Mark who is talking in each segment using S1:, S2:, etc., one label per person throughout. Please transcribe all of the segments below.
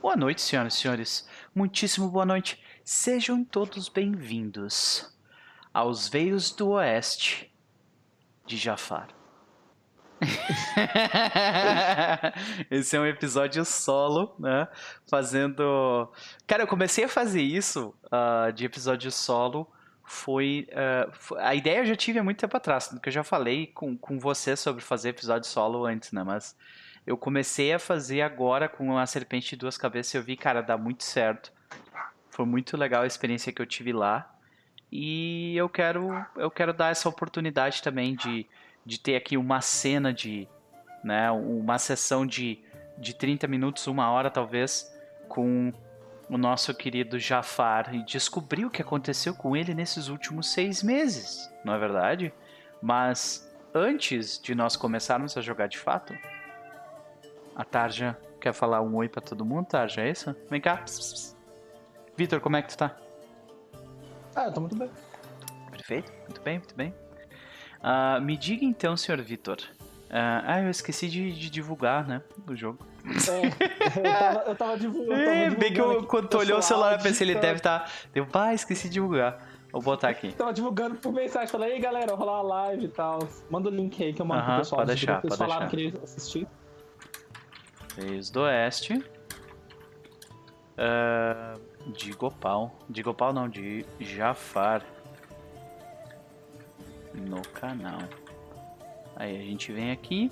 S1: Boa noite, senhoras e senhores. Muitíssimo boa noite. Sejam todos bem-vindos aos Veios do Oeste de Jafar. Esse é um episódio solo, né? Fazendo. Cara, eu comecei a fazer isso uh, de episódio solo. Foi. Uh, a ideia eu já tive há muito tempo atrás, que eu já falei com, com você sobre fazer episódio solo antes, né? Mas eu comecei a fazer agora com a Serpente de Duas Cabeças e eu vi, cara, dá muito certo. Foi muito legal a experiência que eu tive lá. E eu quero, eu quero dar essa oportunidade também de de ter aqui uma cena de, né, uma sessão de, de 30 minutos, uma hora talvez, com o nosso querido Jafar e descobrir o que aconteceu com ele nesses últimos seis meses, não é verdade? Mas antes de nós começarmos a jogar de fato, a Tarja quer falar um oi para todo mundo, Tarja, é isso? Vem cá. Vitor, como é que tu tá?
S2: Ah, eu tô muito bem.
S1: Perfeito, muito bem, muito bem. Uh, me diga então, senhor Vitor. Uh, ah, eu esqueci de, de, divulgar, né? O jogo.
S2: É, eu tava, eu tava divulgando. É,
S1: bem que eu, quando tu olhou o celular, eu pensei, ele deve estar. Tá... Deu, ah, esqueci de divulgar. Vou botar aqui.
S2: Tava divulgando por mensagem, falei, ei galera, rolar a live e tal. Manda o link aí que eu mando uh -huh, pro pessoal.
S1: Pode deixar, pode
S2: falaram deixar. que assistir.
S1: Fez do Oeste. Uh, de Gopal. De Gopal não, de Jafar no canal. Aí a gente vem aqui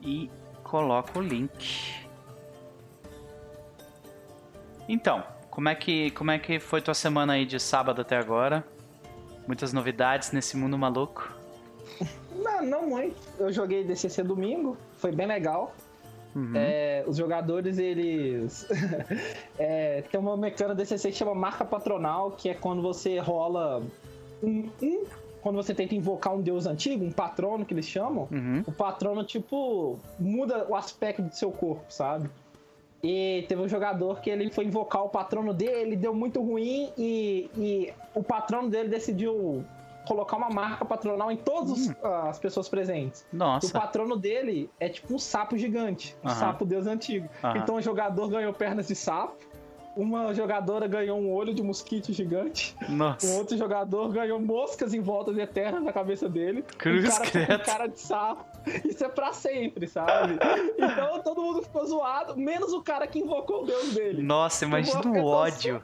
S1: e coloca o link. Então, como é que como é que foi tua semana aí de sábado até agora? Muitas novidades nesse mundo maluco?
S2: Não, não muito. Eu joguei DCC domingo, foi bem legal. Uhum. É, os jogadores, eles. é, tem uma mecânica DCC que chama marca patronal, que é quando você rola um, um, quando você tenta invocar um deus antigo, um patrono que eles chamam, uhum. o patrono, tipo, muda o aspecto do seu corpo, sabe? E teve um jogador que ele foi invocar o patrono dele, deu muito ruim e, e o patrono dele decidiu colocar uma marca patronal em todas hum. as pessoas presentes.
S1: Nossa.
S2: O patrono dele é tipo um sapo gigante, um uhum. sapo deus antigo. Uhum. Então o jogador ganhou pernas de sapo uma jogadora ganhou um olho de mosquito gigante.
S1: Nossa.
S2: Um outro jogador ganhou moscas em volta de eterna na cabeça dele.
S1: Cruz
S2: um cara
S1: credo.
S2: com cara de sapo. Isso é pra sempre, sabe? Então todo mundo ficou zoado, menos o cara que invocou o deus dele.
S1: Nossa, imagina o ódio.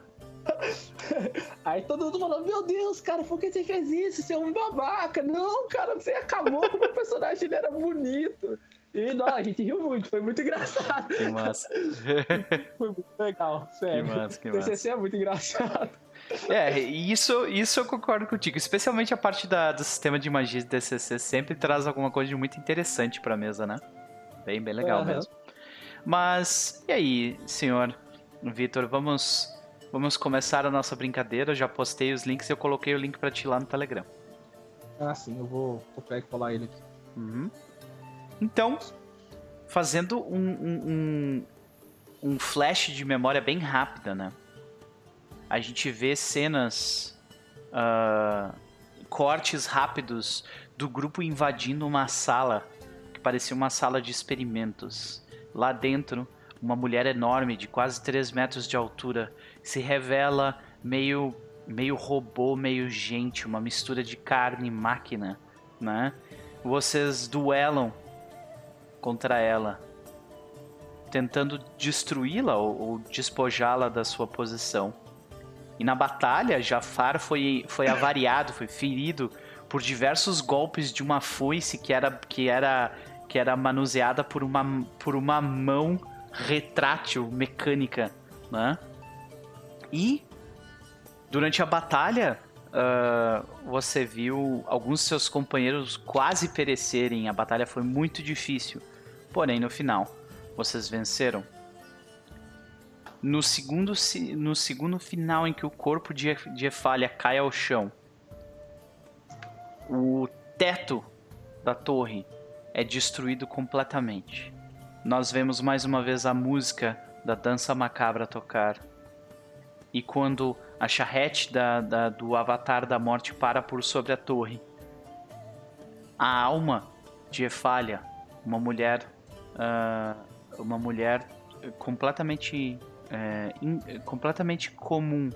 S2: Aí todo mundo falou: Meu Deus, cara, por que você fez isso? Você é um babaca. Não, cara, você acabou com o meu personagem, ele era bonito. E não, a gente riu muito, foi muito engraçado.
S1: Que massa.
S2: foi muito legal, sério.
S1: Que massa, que massa.
S2: TCC é muito engraçado.
S1: É, isso, isso eu concordo contigo. Especialmente a parte da, do sistema de magia de DCC sempre traz alguma coisa de muito interessante pra mesa, né? Bem, bem legal uhum. mesmo. Mas, e aí, senhor Vitor, vamos, vamos começar a nossa brincadeira. Já postei os links e eu coloquei o link pra ti lá no Telegram.
S2: Ah, sim, eu vou copiar e colar ele aqui.
S1: Uhum. Então, fazendo um, um, um, um flash de memória bem rápida, né? A gente vê cenas, uh, cortes rápidos do grupo invadindo uma sala que parecia uma sala de experimentos. Lá dentro, uma mulher enorme de quase 3 metros de altura se revela meio meio robô, meio gente, uma mistura de carne e máquina, né? Vocês duelam contra ela, tentando destruí-la ou, ou despojá-la da sua posição. E na batalha, Jafar foi, foi avariado, foi ferido por diversos golpes de uma foice que era, que era, que era manuseada por uma, por uma mão retrátil mecânica, né? E durante a batalha, uh, você viu alguns de seus companheiros quase perecerem. A batalha foi muito difícil. Porém, no final, vocês venceram. No segundo, no segundo final em que o corpo de, de Efalha cai ao chão, o teto da torre é destruído completamente. Nós vemos mais uma vez a música da dança macabra tocar. E quando a charrete da, da, do Avatar da Morte para por sobre a torre, a alma de Efalha, uma mulher uh, uma mulher completamente, é, in, completamente comum,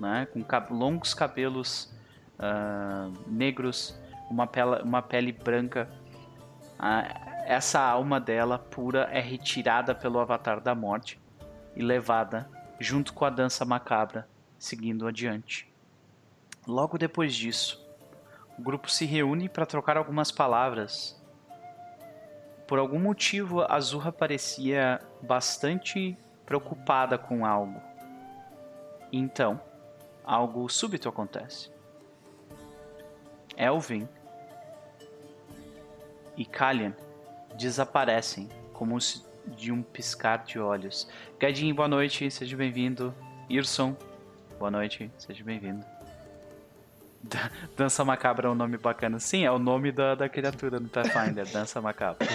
S1: né? Com cab longos cabelos uh, negros, uma pele, uma pele branca. Uh, essa alma dela pura é retirada pelo Avatar da Morte e levada junto com a dança macabra, seguindo adiante. Logo depois disso, o grupo se reúne para trocar algumas palavras. Por algum motivo, Azurra parecia bastante preocupada com algo. Então, algo súbito acontece. Elvin e Kalian desaparecem como se de um piscar de olhos. Gadinho, boa noite, seja bem-vindo. Irson, boa noite, seja bem-vindo. Dança Macabra é um nome bacana. Sim, é o nome da, da criatura no Pathfinder, Dança Macabra.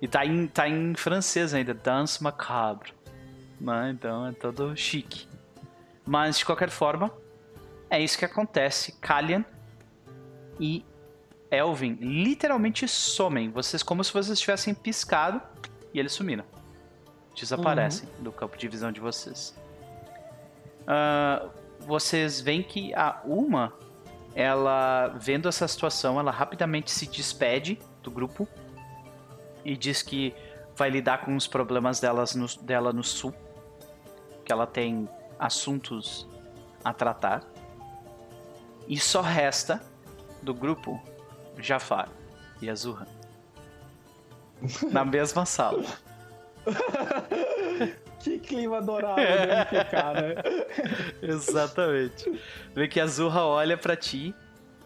S1: E tá em, tá em francês ainda, Danse Macabre. Né? Então é todo chique. Mas de qualquer forma, é isso que acontece. Kalian e Elvin literalmente somem. Vocês como se vocês tivessem piscado e eles sumiram. Desaparecem uhum. do campo de visão de vocês. Uh, vocês veem que a Uma, ela vendo essa situação, ela rapidamente se despede do grupo e diz que vai lidar com os problemas delas no, dela no sul, que ela tem assuntos a tratar. E só resta do grupo Jafar e Azurra. Na mesma sala.
S2: que clima adorável deve ficar, né?
S1: Exatamente. Vê que a Azurra olha para ti,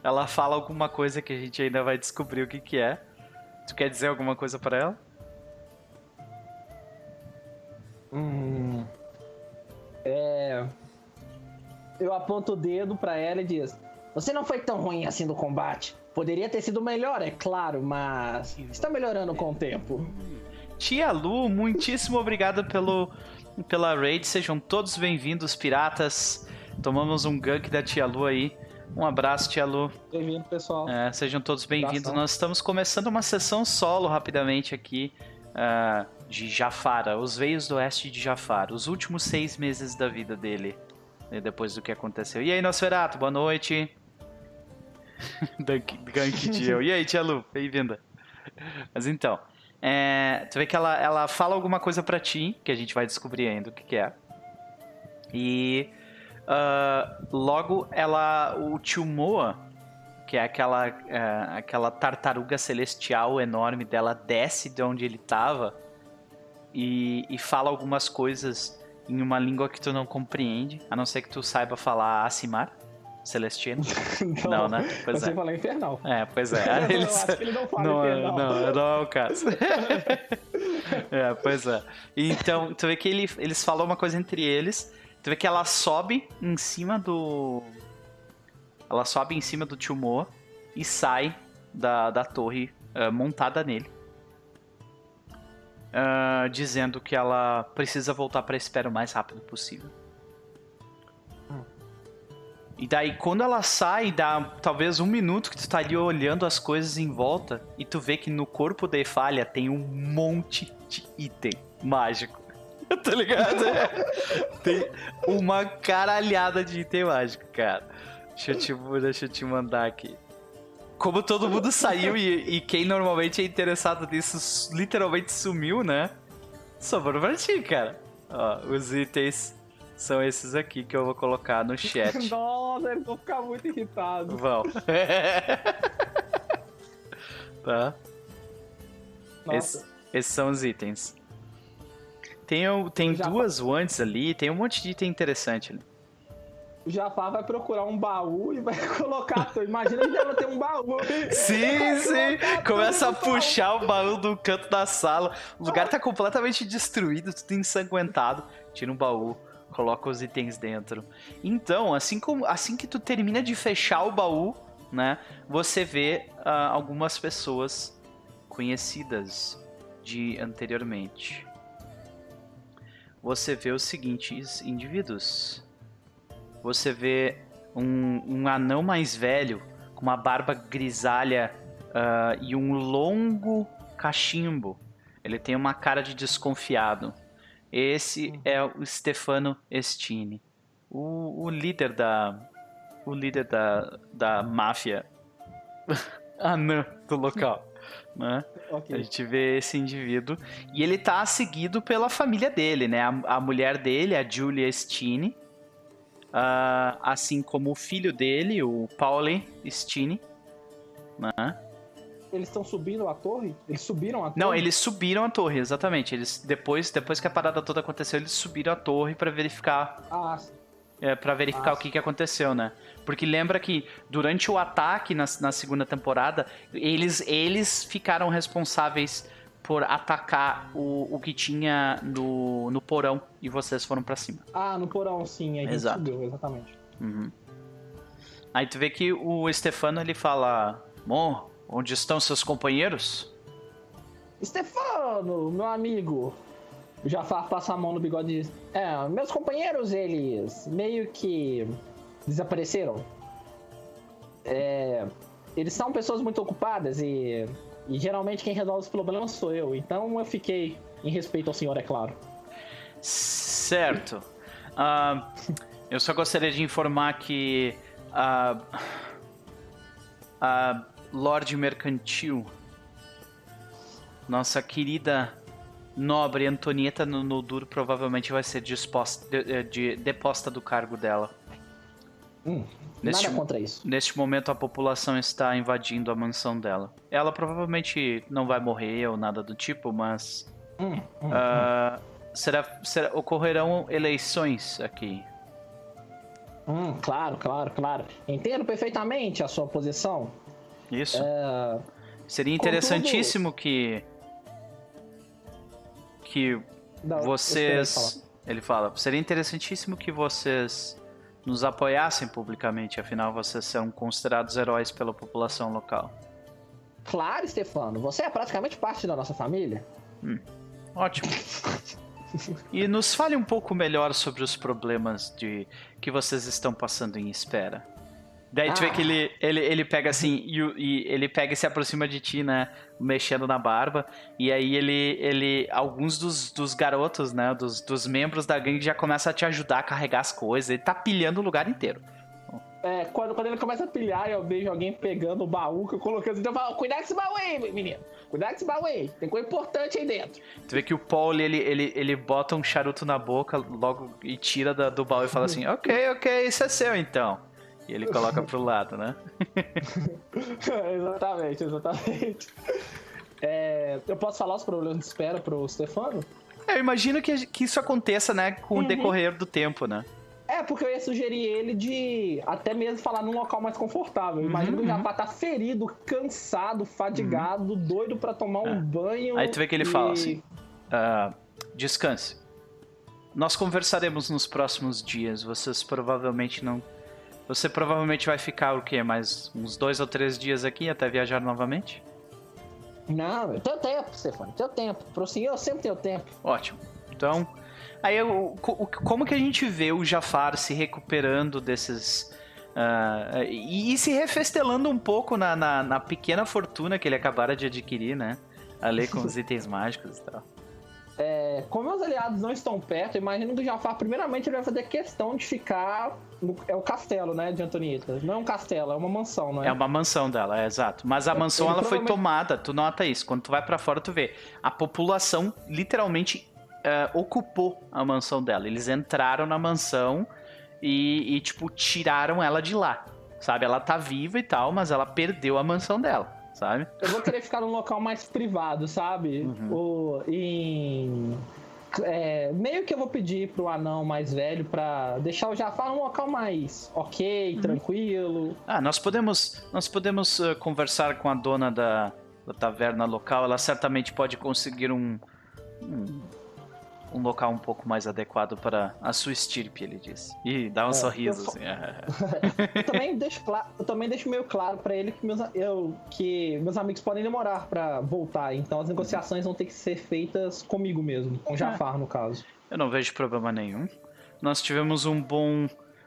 S1: ela fala alguma coisa que a gente ainda vai descobrir o que que é. Tu quer dizer alguma coisa para ela?
S2: Hum. É. Eu aponto o dedo para ela e diz: Você não foi tão ruim assim no combate. Poderia ter sido melhor, é claro, mas está melhorando com o tempo.
S1: Tia Lu, muitíssimo obrigado pelo, pela raid. Sejam todos bem-vindos, piratas. Tomamos um gank da Tia Lu aí. Um abraço, Tia Lu.
S2: Bem-vindo, pessoal.
S1: É, sejam todos bem-vindos. Nós estamos começando uma sessão solo rapidamente aqui uh, de Jafara, os veios do oeste de Jafar, os últimos seis meses da vida dele, né, depois do que aconteceu. E aí, Nosferato, boa noite. Gank de. E aí, tia Lu, bem-vinda. Mas então, é, tu vê que ela, ela fala alguma coisa para ti, que a gente vai descobrir ainda o que, que é. E uh, logo ela, o tio Moa, que é aquela, uh, aquela tartaruga celestial enorme dela, desce de onde ele tava e, e fala algumas coisas em uma língua que tu não compreende, a não ser que tu saiba falar Asimar. Celestino?
S2: não, não, né? Pois você é. fala infernal.
S1: É, pois é.
S2: Eles... Eu acho que ele não fala não, infernal.
S1: Não, não é o caso. é, pois é. Então, tu vê que ele, eles falam uma coisa entre eles. Tu vê que ela sobe em cima do. Ela sobe em cima do tio Moa e sai da, da torre uh, montada nele. Uh, dizendo que ela precisa voltar para a espera o mais rápido possível. E daí, quando ela sai, dá talvez um minuto que tu tá ali olhando as coisas em volta e tu vê que no corpo da Efalha tem um monte de item mágico. tá ligado? tem uma caralhada de item mágico, cara. Deixa eu te, deixa eu te mandar aqui. Como todo mundo saiu e, e quem normalmente é interessado nisso literalmente sumiu, né? Sobrou pra ti, cara. Ó, os itens são esses aqui que eu vou colocar no chat.
S2: Nossa, eles vão ficar muito irritados.
S1: Vão. tá. Esse, esses são os itens. Tem, tem duas wands ali, tem um monte de item interessante ali.
S2: O Jafar vai procurar um baú e vai colocar. Imagina que ela tem um baú.
S1: Sim, sim. Começa a puxar o baú do canto da sala. O lugar tá completamente destruído, tudo ensanguentado. Tira um baú coloca os itens dentro. Então, assim, como, assim que tu termina de fechar o baú, né, você vê uh, algumas pessoas conhecidas de anteriormente. Você vê os seguintes indivíduos. Você vê um, um anão mais velho, com uma barba grisalha uh, e um longo cachimbo Ele tem uma cara de desconfiado. Esse uhum. é o Stefano Estini, o, o líder da o líder da, da máfia anã do local. Né? Okay. A gente vê esse indivíduo. E ele tá seguido pela família dele, né? A, a mulher dele, a Julia Stini. Uh, assim como o filho dele, o Pauli Stini. Né?
S2: Eles estão subindo a torre? Eles subiram a torre?
S1: Não, eles subiram a torre, exatamente. Eles depois, depois que a parada toda aconteceu, eles subiram a torre para verificar. Ah, é, para verificar ah, o que, que aconteceu, né? Porque lembra que durante o ataque na, na segunda temporada, eles, eles ficaram responsáveis por atacar o, o que tinha no, no porão e vocês foram para cima.
S2: Ah, no porão, sim. Aí Exato. subiu, exatamente.
S1: Uhum. Aí tu vê que o Stefano ele fala: Bom, onde estão seus companheiros?
S2: Stefano, meu amigo, o Jafar passa a mão no bigode e diz: É, meus companheiros, eles meio que desapareceram. É, eles são pessoas muito ocupadas e, e geralmente quem resolve os problemas sou eu. Então eu fiquei em respeito ao senhor, é claro.
S1: Certo. Uh, eu só gostaria de informar que a, a Lorde Mercantil, nossa querida nobre Antonieta no duro provavelmente vai ser disposta, de, de, deposta do cargo dela.
S2: Hum, neste, nada contra isso.
S1: Neste momento a população está invadindo a mansão dela. Ela provavelmente não vai morrer ou nada do tipo, mas hum, hum, uh, será, será, ocorrerão eleições aqui.
S2: Hum, claro, claro, claro. Entendo perfeitamente a sua posição.
S1: Isso. É... Seria interessantíssimo Contudo... que que Não, vocês. Ele fala: seria interessantíssimo que vocês nos apoiassem publicamente, afinal vocês são considerados heróis pela população local.
S2: Claro, Stefano, você é praticamente parte da nossa família.
S1: Hum, ótimo. e nos fale um pouco melhor sobre os problemas de que vocês estão passando em espera. Daí tu vê que ele, ele, ele pega assim, e, e, ele pega e se aproxima de ti, né? Mexendo na barba. E aí ele. ele alguns dos, dos garotos, né? Dos, dos membros da gangue já começam a te ajudar a carregar as coisas. Ele tá pilhando o lugar inteiro.
S2: É, quando, quando ele começa a pilhar, eu vejo alguém pegando o baú que eu coloquei assim, eu falo, cuidado com esse baú aí, menino. Cuidado com esse baú aí. Tem coisa importante aí dentro.
S1: Tu vê que o Paul, ele, ele, ele bota um charuto na boca logo e tira da, do baú e fala assim, ok, ok, isso é seu então. E ele coloca pro lado, né?
S2: exatamente, exatamente. É, eu posso falar os problemas de espera pro Stefano?
S1: É, eu imagino que, que isso aconteça, né, com uhum. o decorrer do tempo, né?
S2: É, porque eu ia sugerir ele de até mesmo falar num local mais confortável. Uhum, Imagina que o uhum. Jafar tá ferido, cansado, fadigado, uhum. doido para tomar é. um banho.
S1: Aí tu vê que ele e... fala assim: uh, descanse. Nós conversaremos nos próximos dias. Vocês provavelmente não você provavelmente vai ficar o quê? Mais uns dois ou três dias aqui até viajar novamente?
S2: Não, eu tenho tempo, Stefano, tenho tempo. Pro senhor eu sempre tenho tempo.
S1: Ótimo. Então, aí como que a gente vê o Jafar se recuperando desses. Uh, e, e, se refestelando um pouco na, na, na, pequena fortuna que ele acabara de adquirir, né? Ali com os itens mágicos e tal.
S2: É, como os aliados não estão perto, imagino que o Jafar, primeiramente, ele vai fazer questão de ficar. No, é o castelo, né, de Antonieta. Não é um castelo, é uma mansão, não é?
S1: É uma mansão dela, é exato. Mas a mansão, ele ela foi tomada, tu nota isso. Quando tu vai para fora, tu vê. A população literalmente uh, ocupou a mansão dela. Eles entraram na mansão e, e, tipo, tiraram ela de lá. Sabe? Ela tá viva e tal, mas ela perdeu a mansão dela sabe?
S2: Eu vou querer ficar num local mais privado, sabe? Uhum. Ou em. É, meio que eu vou pedir pro anão mais velho para deixar o Jafar num local mais ok, uhum. tranquilo.
S1: Ah, nós podemos, nós podemos uh, conversar com a dona da, da, taverna local. Ela certamente pode conseguir um, um um local um pouco mais adequado para a sua estirpe, ele disse. E dá um é, sorriso, eu, assim.
S2: eu, também deixo eu também deixo meio claro para ele que meus, eu, que meus amigos podem demorar para voltar, então as negociações vão ter que ser feitas comigo mesmo, com o Jafar, é. no caso.
S1: Eu não vejo problema nenhum. Nós tivemos um bom,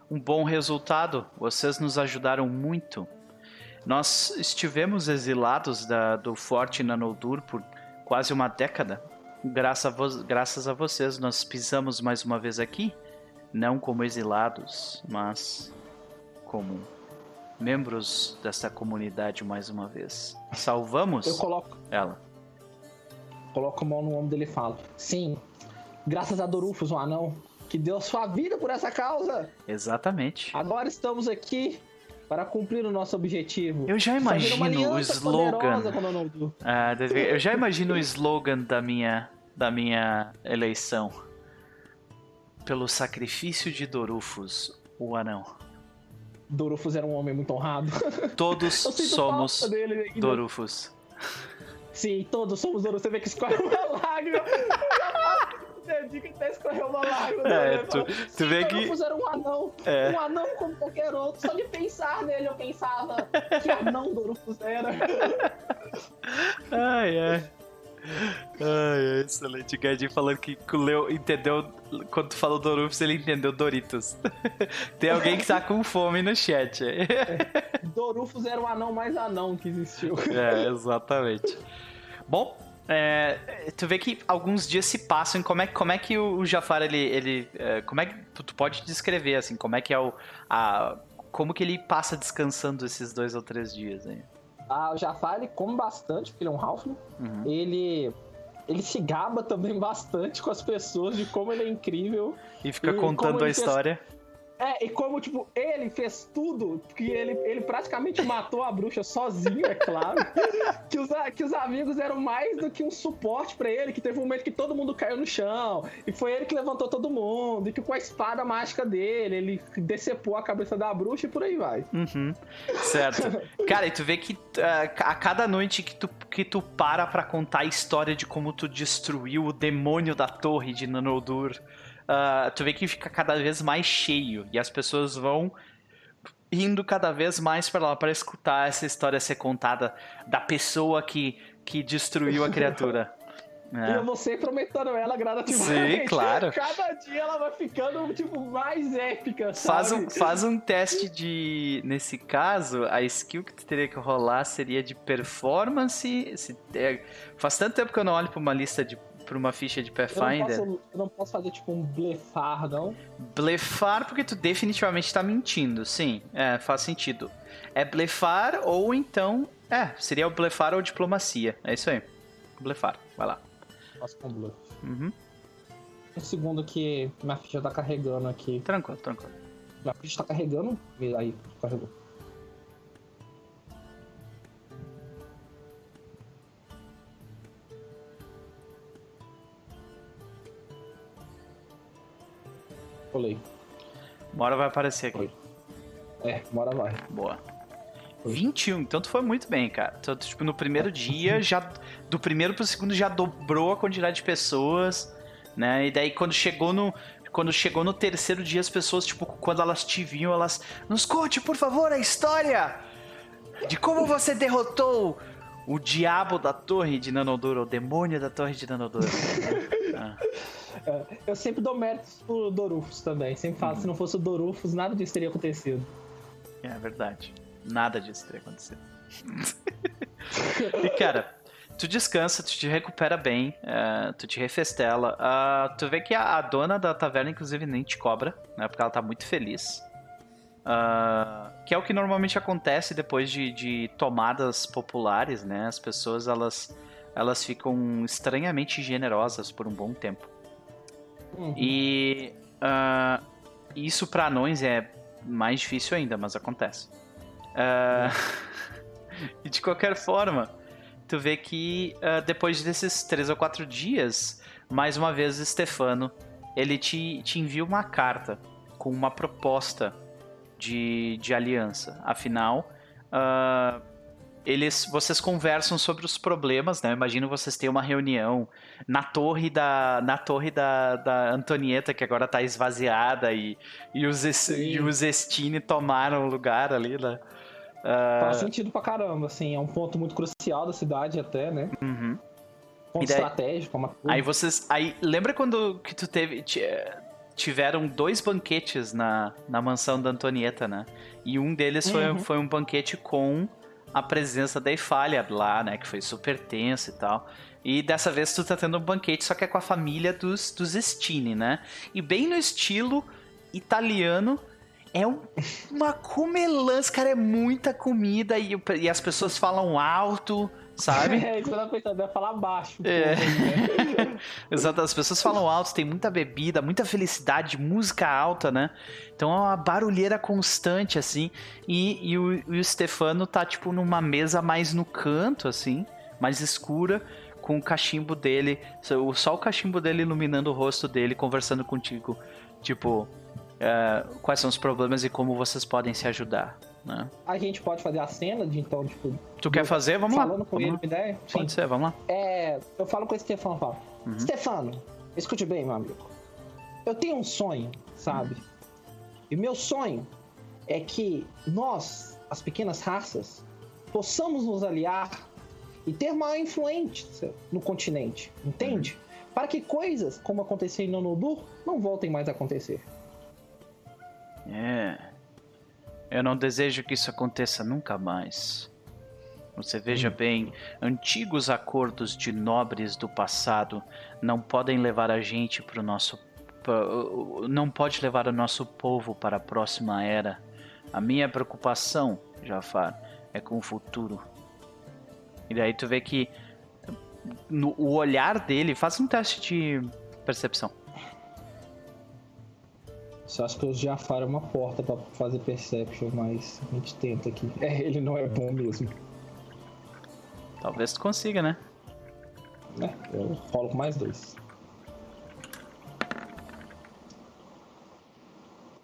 S1: um bom resultado. Vocês nos ajudaram muito. Nós estivemos exilados da, do Forte Nanoldur por quase uma década. Graças a, graças a vocês, nós pisamos mais uma vez aqui, não como exilados, mas como membros dessa comunidade mais uma vez. Salvamos
S2: Eu coloco,
S1: ela.
S2: coloco a mão no ombro dele e falo: Sim, graças a Dorufus, um anão, que deu sua vida por essa causa.
S1: Exatamente.
S2: Agora estamos aqui para cumprir o nosso objetivo.
S1: Eu já
S2: uma
S1: imagino o slogan.
S2: Nonoldu.
S1: Ah, eu já imagino o slogan da minha, da minha eleição. Pelo sacrifício de Dorufus, o anão.
S2: Dorufus era um homem muito honrado.
S1: Todos somos
S2: dele. ainda.
S1: Dorufus.
S2: Sim, todos somos Dorufus. Você vê que escorre uma lágrima. Diga que até escorreu uma lágrima.
S1: É,
S2: né?
S1: tu-
S2: Fala,
S1: tu
S2: "Sim,
S1: vê que-
S2: era um anão.
S1: É.
S2: Um anão como qualquer outro. Só de pensar nele eu pensava que anão Dorufus era.
S1: Ai, ai. Ai, ai, excelente. O falando que o Leo entendeu. Quando tu falou Dorufus, ele entendeu Doritos. Tem alguém que tá com fome no chat.
S2: Dorufus era o anão mais anão que existiu.
S1: É, exatamente. Bom, é, tu vê que alguns dias se passam. e Como é, como é que o Jafar ele, ele é, como é que tu, tu pode descrever assim? Como é que é o a como que ele passa descansando esses dois ou três dias aí?
S2: Ah, o Jafar ele come bastante, porque ele é um Halfling.
S1: Uhum.
S2: Ele. Ele se gaba também bastante com as pessoas de como ele é incrível.
S1: E fica
S2: E
S1: contando a
S2: fez-
S1: história.
S2: É, e como, tipo, ele fez tudo, que ele, ele praticamente matou a bruxa sozinho, é claro. que, os, que os amigos eram mais do que um suporte pra ele, que teve um momento que todo mundo caiu no chão, e foi ele que levantou todo mundo, e que com a espada mágica dele, ele decepou a cabeça da bruxa e por aí vai.
S1: Uhum. Certo. Cara, e tu vê que ah, a cada noite que tu, que tu para pra contar a história de como tu destruiu o demônio da torre de Nanoldur, ah, tu vê que fica cada vez mais cheio e as pessoas vão indo cada vez mais pra lá pra escutar essa história ser contada da pessoa que, que destruiu a criatura.
S2: E
S1: É.
S2: eu vou sempre aumentando ela gradativamente.
S1: Sim, claro.
S2: Cada dia ela vai ficando, tipo, mais épica,
S1: Faz
S2: sabe?
S1: um, faz um teste de. Nesse caso, a skill que tu teria que rolar seria de performance. Se, é, faz tanto tempo que eu não olho pra uma lista de. Pra uma ficha de
S2: Eu não,
S1: Pathfinder.
S2: posso, eu não posso fazer, tipo, um blefar, não.
S1: Blefar, porque tu definitivamente tá mentindo, sim. É, faz sentido. É blefar ou então. É, seria o blefar ou diplomacia. É isso aí. Blefar, vai lá.
S2: Faço com bluff.
S1: Uhum.
S2: Um segundo que minha ficha tá carregando aqui.
S1: Tranquilo, tranquilo.
S2: Minha ficha tá carregando. Vê Aí, carregou. Colei.
S1: Uma hora vai aparecer aqui.
S2: É, bora vai.
S1: Boa. 21, então tu foi muito bem, cara. Então, tu, tipo, no primeiro dia, já do primeiro pro segundo já dobrou a quantidade de pessoas, né? E daí quando chegou no quando chegou no terceiro dia as pessoas, tipo, quando elas te viam, elas nos conte, por favor, a história de como você derrotou o diabo da torre de Nanodor, o demônio da torre de Nanodor.
S2: É, eu sempre dou méritos pro Dorufus também. Sempre falo, se não fosse o Dorufus, nada disso teria acontecido.
S1: é verdade. Nada disso teria acontecido. E cara, tu descansa, tu te recupera bem, eh, tu te refestela. Ah, tu vê que a, a dona da taverna, inclusive, nem te cobra, né? Porque ela tá muito feliz. Ah, que é o que normalmente acontece depois de, de tomadas populares, né? As pessoas elas, elas ficam estranhamente generosas por um bom tempo.
S2: Uhum.
S1: E ah, isso pra anões é mais difícil ainda, mas acontece. Ah, e de qualquer forma, tu vê que ah, depois desses três ou quatro dias, mais uma vez Stefano, ele te, te envia uma carta com uma proposta de, de aliança. Afinal, ah, eles, vocês conversam sobre os problemas, né? Imagino vocês têm uma reunião na torre da, na torre da, da Antonieta, que agora tá esvaziada, e, e, os,
S2: Sim.
S1: e os Estine tomaram o lugar ali, né? Ah,
S2: Faz sentido pra caramba, assim. É um ponto muito crucial da cidade até, né?
S1: uhum.
S2: Ponto
S1: daí-
S2: estratégico, é uma coisa.
S1: Aí vocês. Aí, lembra quando que tu teve. eh, Tiveram dois banquetes na, na mansão da Antonieta, né? E um deles foi,
S2: Uhum.
S1: foi um banquete com a presença da Ifalha lá, né? Que foi super tenso e tal. E dessa vez tu tá tendo um banquete, só que é com a família dos, dos Stine, né? E bem no estilo italiano. É um, uma comelância, cara, é muita comida e, e as pessoas falam alto, sabe?
S2: É, tava pensando, ia falar baixo.
S1: É. Né? Exato, as pessoas falam alto, tem muita bebida, muita felicidade, música alta, né? Então é uma barulheira constante, assim. E, e, o, e o Stefano tá, tipo, numa mesa mais no canto, assim, mais escura com o cachimbo dele, só o cachimbo dele iluminando o rosto dele, conversando contigo. Tipo, uh, quais são os problemas e como vocês podem se ajudar. Né?
S2: A gente pode fazer a cena de então, tipo.
S1: Tu quer fazer? Vamos
S2: falando
S1: lá.
S2: com
S1: vamos
S2: ele,
S1: lá.
S2: ideia?
S1: Pode ser, vamos lá.
S2: É, eu falo com o Stefano, falo. Uhum. Stefano, escute bem, meu amigo. Eu tenho um sonho, sabe? Uhum. E meu sonho é que nós, as pequenas raças, possamos nos aliar e ter maior influência no continente, entende? Uhum. Para que coisas como aconteceu em Nonodur não voltem mais a acontecer.
S1: É. Eu não desejo que isso aconteça nunca mais. Você veja hum. bem, antigos acordos de nobres do passado não podem levar a gente para o nosso. Não pode levar o nosso povo para a próxima era. A minha preocupação, Jafar, é com o futuro. E daí tu vê que no, o olhar dele. Faça um teste de percepção.
S2: Só acho que o Jafar é uma porta para fazer perception, mas a gente tenta aqui. É, ele não é bom mesmo.
S1: Talvez tu consiga, né?
S2: É, eu rolo com mais dois.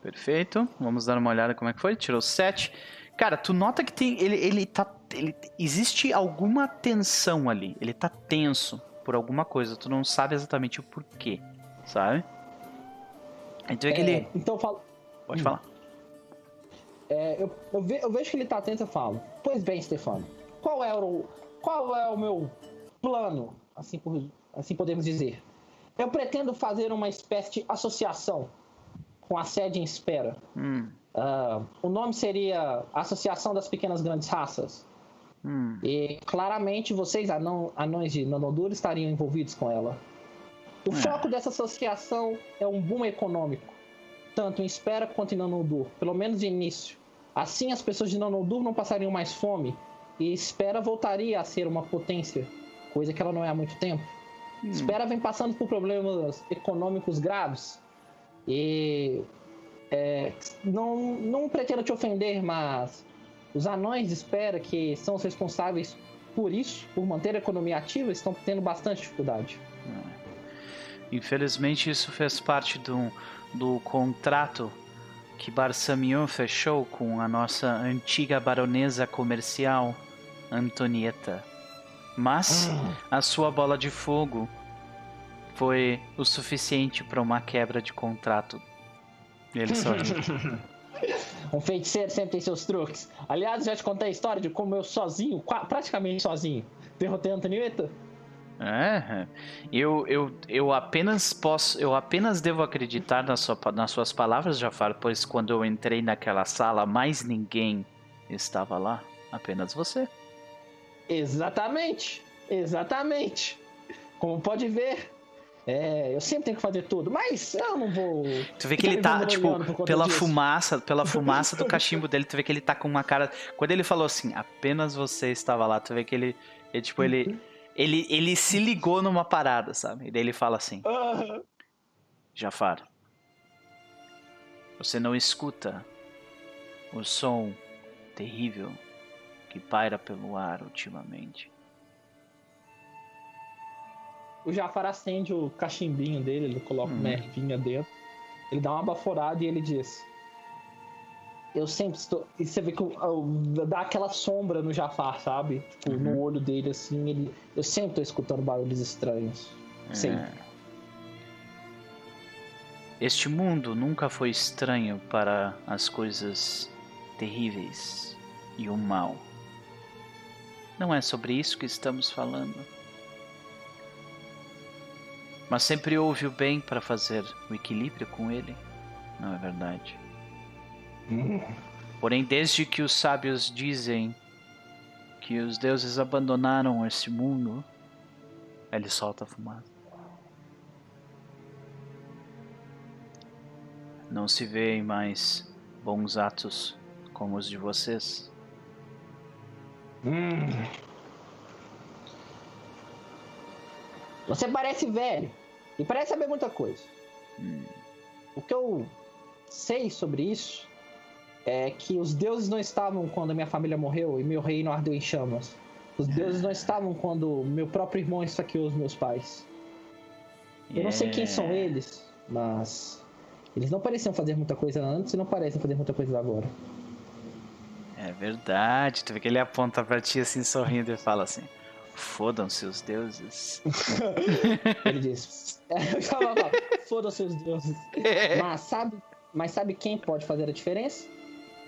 S1: Perfeito. Vamos dar uma olhada como é que foi. Tirou 7. Cara, tu nota que tem. Ele, ele tá. Ele, existe alguma tensão ali. Ele tá tenso por alguma coisa. Tu não sabe exatamente o porquê, sabe? Então é que ele.
S2: Então eu falo.
S1: Pode hum. falar.
S2: É, eu, eu, ve, eu, vejo que ele tá atento e falo. Pois bem, Stefano. Qual é o. Qual é o meu plano? Assim, por, assim podemos dizer. Eu pretendo fazer uma espécie de associação com a sede em espera.
S1: Hum.
S2: Uh, o nome seria Associação das Pequenas Grandes Raças.
S1: Hum.
S2: E claramente vocês, anão, anões de Nanodura, estariam envolvidos com ela. O é. foco dessa associação é um boom econômico, tanto em Espera quanto em Nanodur, pelo menos de início. Assim, as pessoas de Nanodur não passariam mais fome e Espera voltaria a ser uma potência, coisa que ela não é há muito tempo. Hum. Espera vem passando por problemas econômicos graves e é, não, não pretendo te ofender, mas os anões de espera que são os responsáveis por isso, por manter a economia ativa, estão tendo bastante dificuldade.
S1: É. Infelizmente, isso fez parte do, do contrato que Barsamion fechou com a nossa antiga baronesa comercial, Antonieta. Mas ah. a sua bola de fogo foi o suficiente para uma quebra de contrato ele sozinho.
S2: um feiticeiro sempre tem seus truques. Aliás, já te contei a história de como eu sozinho, praticamente sozinho, derrotei a Antonieta?
S1: É, eu, eu, eu apenas posso, eu apenas devo acreditar na sua, nas suas palavras, Jafar, pois quando eu entrei naquela sala, mais ninguém estava lá, apenas você.
S2: Exatamente, exatamente. Como pode ver, é, eu sempre tenho que fazer tudo, mas eu não vou.
S1: Tu vê que ele tá, tipo, pela disso. fumaça, pela fumaça do cachimbo dele, tu vê que ele tá com uma cara. Quando ele falou assim, apenas você estava lá, tu vê que ele. ele tipo, uhum. ele. Ele se ligou numa parada, sabe? E daí ele fala assim.
S2: Uhum.
S1: Jafar. Você não escuta o som terrível que paira pelo ar ultimamente.
S2: O Jafar acende o cachimbinho dele, ele coloca uhum. uma ervinha dentro. Ele dá uma baforada e ele diz: Eu sempre estou. E você vê que dá aquela sombra no Jafar, sabe? Tipo, uhum. no olho dele, assim. Ele... Eu sempre estou escutando barulhos estranhos. É. Sempre.
S1: Este mundo nunca foi estranho para as coisas terríveis e o mal. Não é sobre isso que estamos falando. Mas sempre houve o bem para fazer o equilíbrio com ele, não é verdade? Porém, desde que os sábios dizem que os deuses abandonaram esse mundo. Ele solta a fumaça. Não se vêem mais bons atos como os de vocês.
S2: Hum. Você parece velho e parece saber muita coisa. Hum. O que eu sei sobre isso é que os deuses não estavam quando minha família morreu e meu reino ardeu em chamas. Os deuses não estavam quando meu próprio irmão esfaqueou os meus pais. Eu não sei quem são é. eles, mas eles não pareciam fazer muita coisa antes e não parecem fazer muita coisa agora.
S1: É verdade. Tu vê que ele aponta pra ti assim, sorrindo e fala assim: Fodam-se os deuses.
S2: ele diz: Fodam-se os deuses. Mas sabe, mas sabe quem pode fazer a diferença?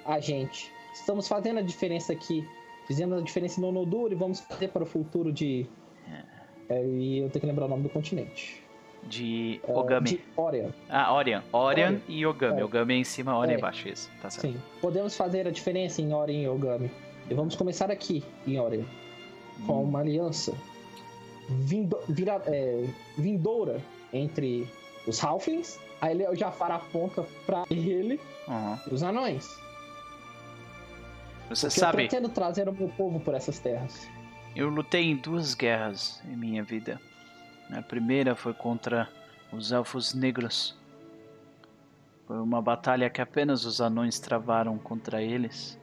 S2: A gente. Estamos fazendo a diferença aqui. Fizemos a diferença no Noduro e vamos fazer para o futuro de. É. É, e eu tenho que lembrar o nome do continente.
S1: De é, Ogami. de
S2: Orion.
S1: Ah, Orion. Orion, e Ogami. É. Ogami é em cima, Orion é. embaixo. Isso, tá certo. Sim.
S2: Podemos fazer a diferença em Orion e Ogami. E vamos começar aqui, em Orion. Com hum. uma aliança vindo, vira, é, vindoura entre os Halflings. Aí o Jafar aponta pra ele uhum. e os anões.
S1: Você Porque sabe.
S2: Eu pretendo trazer o meu povo por essas terras.
S1: Eu lutei em duas guerras em minha vida. A primeira foi contra os Elfos Negros. Foi uma batalha que apenas os anões travaram contra eles.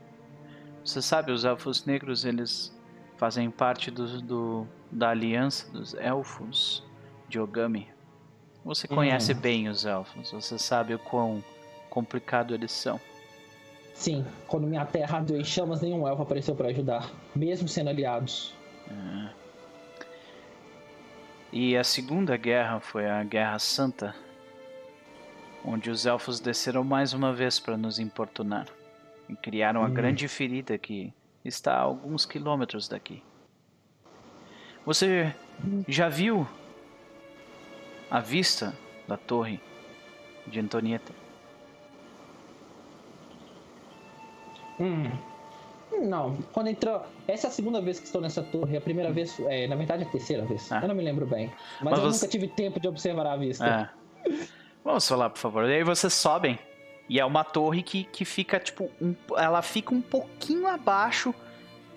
S1: Você sabe, os Elfos Negros eles fazem parte do, do da aliança dos Elfos de Ogami. Você conhece hum. bem os Elfos, você sabe o quão complicado eles são.
S2: Sim, quando minha terra ardeu em chamas, nenhum elfo apareceu para ajudar, mesmo sendo aliados. É.
S1: E a segunda guerra foi a Guerra Santa, onde os elfos desceram mais uma vez para nos importunar e criaram a hum. grande ferida que está a alguns quilômetros daqui. Você já viu a vista da torre de Antonieta?
S2: Hum. Não, quando entrou. Essa é a segunda vez que estou nessa torre. A primeira vez, é, na verdade, é a terceira vez. Ah. Eu não me lembro bem. Mas, Mas eu você... nunca tive tempo de observar a vista.
S1: É. Vamos falar, por favor. E aí vocês sobem. E é uma torre que, que fica, tipo, um, ela fica um pouquinho abaixo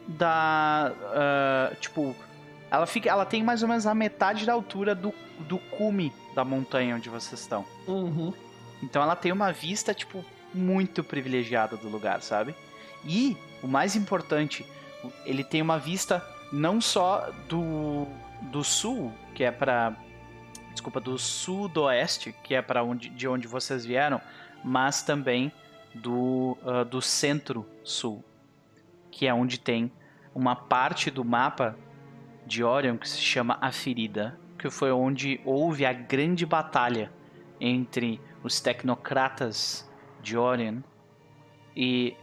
S1: da. Uh, tipo. Ela, fica, ela tem mais ou menos a metade da altura do, do cume da montanha onde vocês estão.
S2: Uhum.
S1: Então ela tem uma vista, tipo, muito privilegiada do lugar, sabe? E o mais importante, ele tem uma vista não só do, do sul, que é para desculpa, do sudoeste, que é para onde de onde vocês vieram, mas também do, uh, do centro-sul, que é onde tem uma parte do mapa de Orion que se chama A Ferida, que foi onde houve a grande batalha entre os tecnocratas de Orion e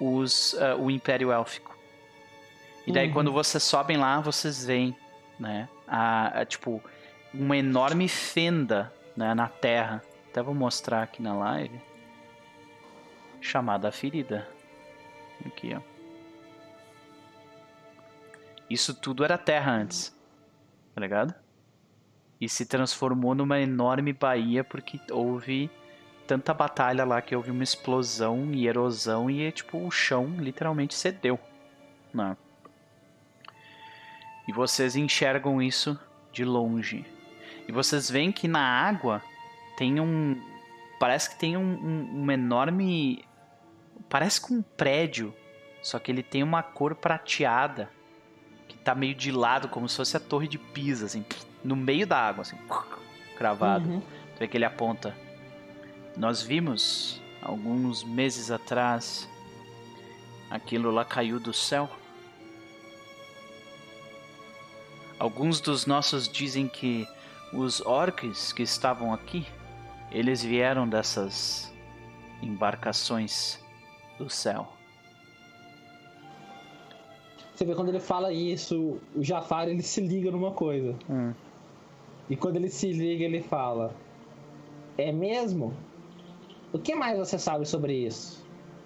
S1: os, uh, o Império Élfico. E daí uhum. quando vocês sobem lá, vocês veem, né, a, a, tipo, uma enorme fenda né, na terra. Até vou mostrar aqui na live. Chamada a ferida. Aqui, ó. Isso tudo era terra antes. Tá ligado? E se transformou numa enorme baía porque houve tanta batalha lá que houve uma explosão e erosão e tipo o chão literalmente cedeu, né? E vocês enxergam isso de longe. E vocês veem que na água tem um parece que tem um, um, um enorme parece com um prédio, só que ele tem uma cor prateada que tá meio de lado como se fosse a torre de Pisa assim, no meio da água assim, cravado. Uhum. Tu vê que ele aponta nós vimos alguns meses atrás aquilo lá caiu do céu. Alguns dos nossos dizem que os orcs que estavam aqui, eles vieram dessas embarcações do céu.
S2: Você vê quando ele fala isso, o Jafar ele se liga numa coisa.
S1: Hum.
S2: E quando ele se liga, ele fala: É mesmo? O que mais você sabe sobre isso?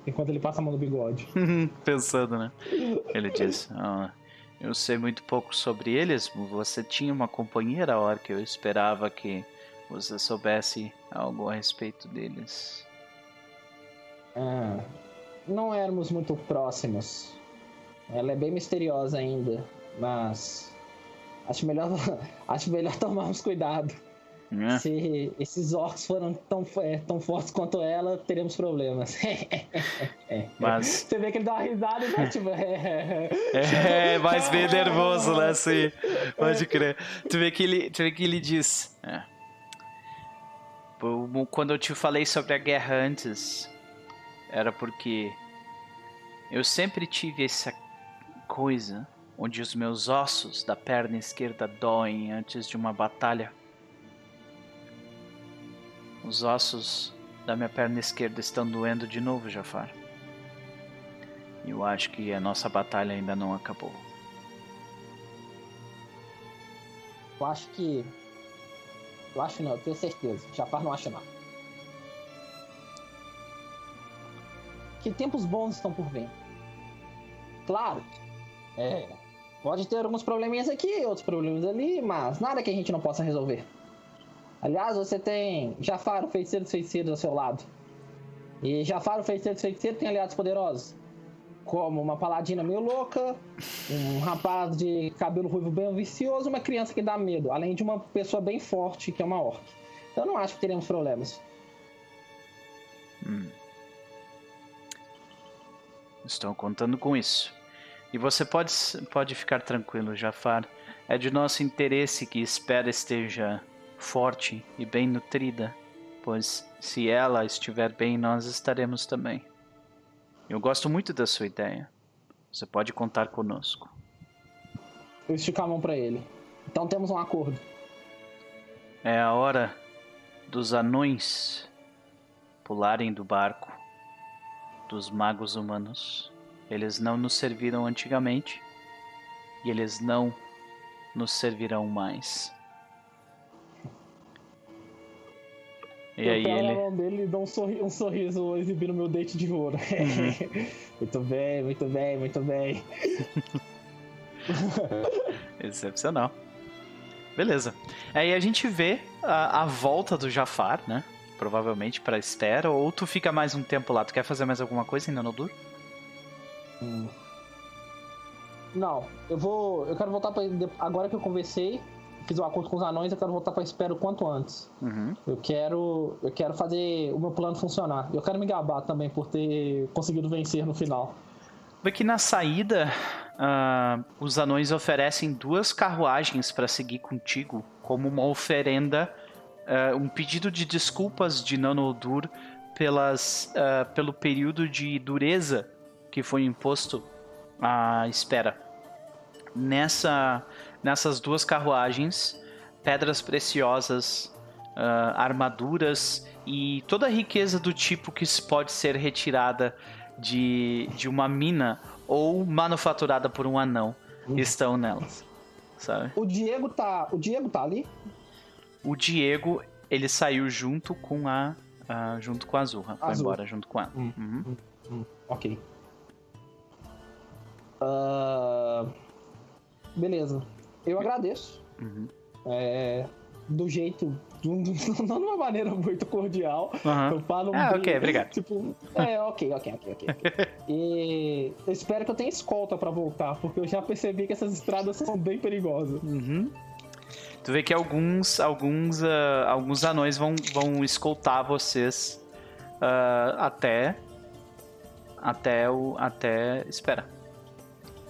S2: enquanto ele passa a mão no bigode.
S1: Pensando, né? Ele diz: oh, Eu sei muito pouco sobre eles. Você tinha uma companheira a hora que eu esperava que você soubesse algo a respeito deles.
S2: Ah, não éramos muito próximos. Ela é bem misteriosa ainda, mas acho melhor, acho melhor tomarmos cuidado. É. Se esses orcs foram tão, é, tão fortes quanto ela, teremos problemas.
S1: é. Mas...
S2: Você vê que ele dá uma risada e né? tipo.
S1: É, é mais bem nervoso, né? Assim, pode crer. Tu vê que ele, tu vê que ele diz. É. Quando eu te falei sobre a guerra antes, era porque eu sempre tive essa coisa onde os meus ossos da perna esquerda doem antes de uma batalha. Os ossos da minha perna esquerda estão doendo de novo, Jafar. Eu acho que a nossa batalha ainda não acabou.
S2: Eu acho que. Eu acho não, eu tenho certeza. Jafar não acha não. Que tempos bons estão por vir. Claro. É. Pode ter alguns probleminhas aqui, outros problemas ali, mas nada que a gente não possa resolver. Aliás, você tem Jafar, o feiticeiro dos feiticeiros, ao seu lado. E Jafar, o feiticeiro dos feiticeiros, tem aliados poderosos. Como uma paladina meio louca, um rapaz de cabelo ruivo bem vicioso, uma criança que dá medo, além de uma pessoa bem forte, que é uma orc. Então eu não acho que teremos problemas.
S1: Hum. Estou contando com isso. E você pode, pode ficar tranquilo, Jafar. É de nosso interesse que Espera esteja forte e bem nutrida, pois se ela estiver bem, nós estaremos também. Eu gosto muito da sua ideia. Você pode contar conosco.
S2: Eu estico a mão para ele. Então temos um acordo.
S1: É a hora dos anões pularem do barco dos magos humanos. Eles não nos serviram antigamente e eles não nos servirão mais.
S2: E eu aí ele... na mão dele e dou um, sorri um sorriso exibindo meu dente de ouro. Uhum. muito bem, muito bem, muito bem.
S1: Excepcional. Beleza. Aí a gente vê a, a volta do Jafar, né? Provavelmente pra espera. Ou tu fica mais um tempo lá. Tu quer fazer mais alguma coisa em Nanodur?
S2: Hum. Não, eu vou. Eu quero voltar pra. Agora que eu conversei, fiz um acordo com os anões, eu quero voltar para espera o quanto antes.
S1: Uhum.
S2: Eu quero eu quero fazer o meu plano funcionar. Eu quero me gabar também por ter conseguido vencer no final.
S1: Vê que na saída uh, os anões oferecem duas carruagens para seguir contigo como uma oferenda, uh, um pedido de desculpas de Nanodur pelas, uh, pelo período de dureza que foi imposto à espera. Nessa nessas duas carruagens pedras preciosas, uh, armaduras e toda a riqueza do tipo que pode ser retirada de, de uma mina ou manufaturada por um anão uhum. estão nelas. Sabe?
S2: O Diego tá, o Diego tá ali?
S1: O Diego, ele saiu junto com a junto com a Azurra, foi embora junto com ela. Hum, uhum. hum,
S2: hum, ok. Uh... Beleza. Eu agradeço.
S1: Uhum.
S2: É, do jeito. Não de uma maneira muito cordial.
S1: Uhum. Eu falo ah, bem, ok, obrigado.
S2: Tipo, é, ok, ok, ok, ok. okay. e eu espero que eu tenha escolta para voltar, porque eu já percebi que essas estradas são bem perigosas.
S1: Uhum. Tu vê que alguns alguns uh, alguns anões vão, vão escoltar vocês uh, até até o até espera.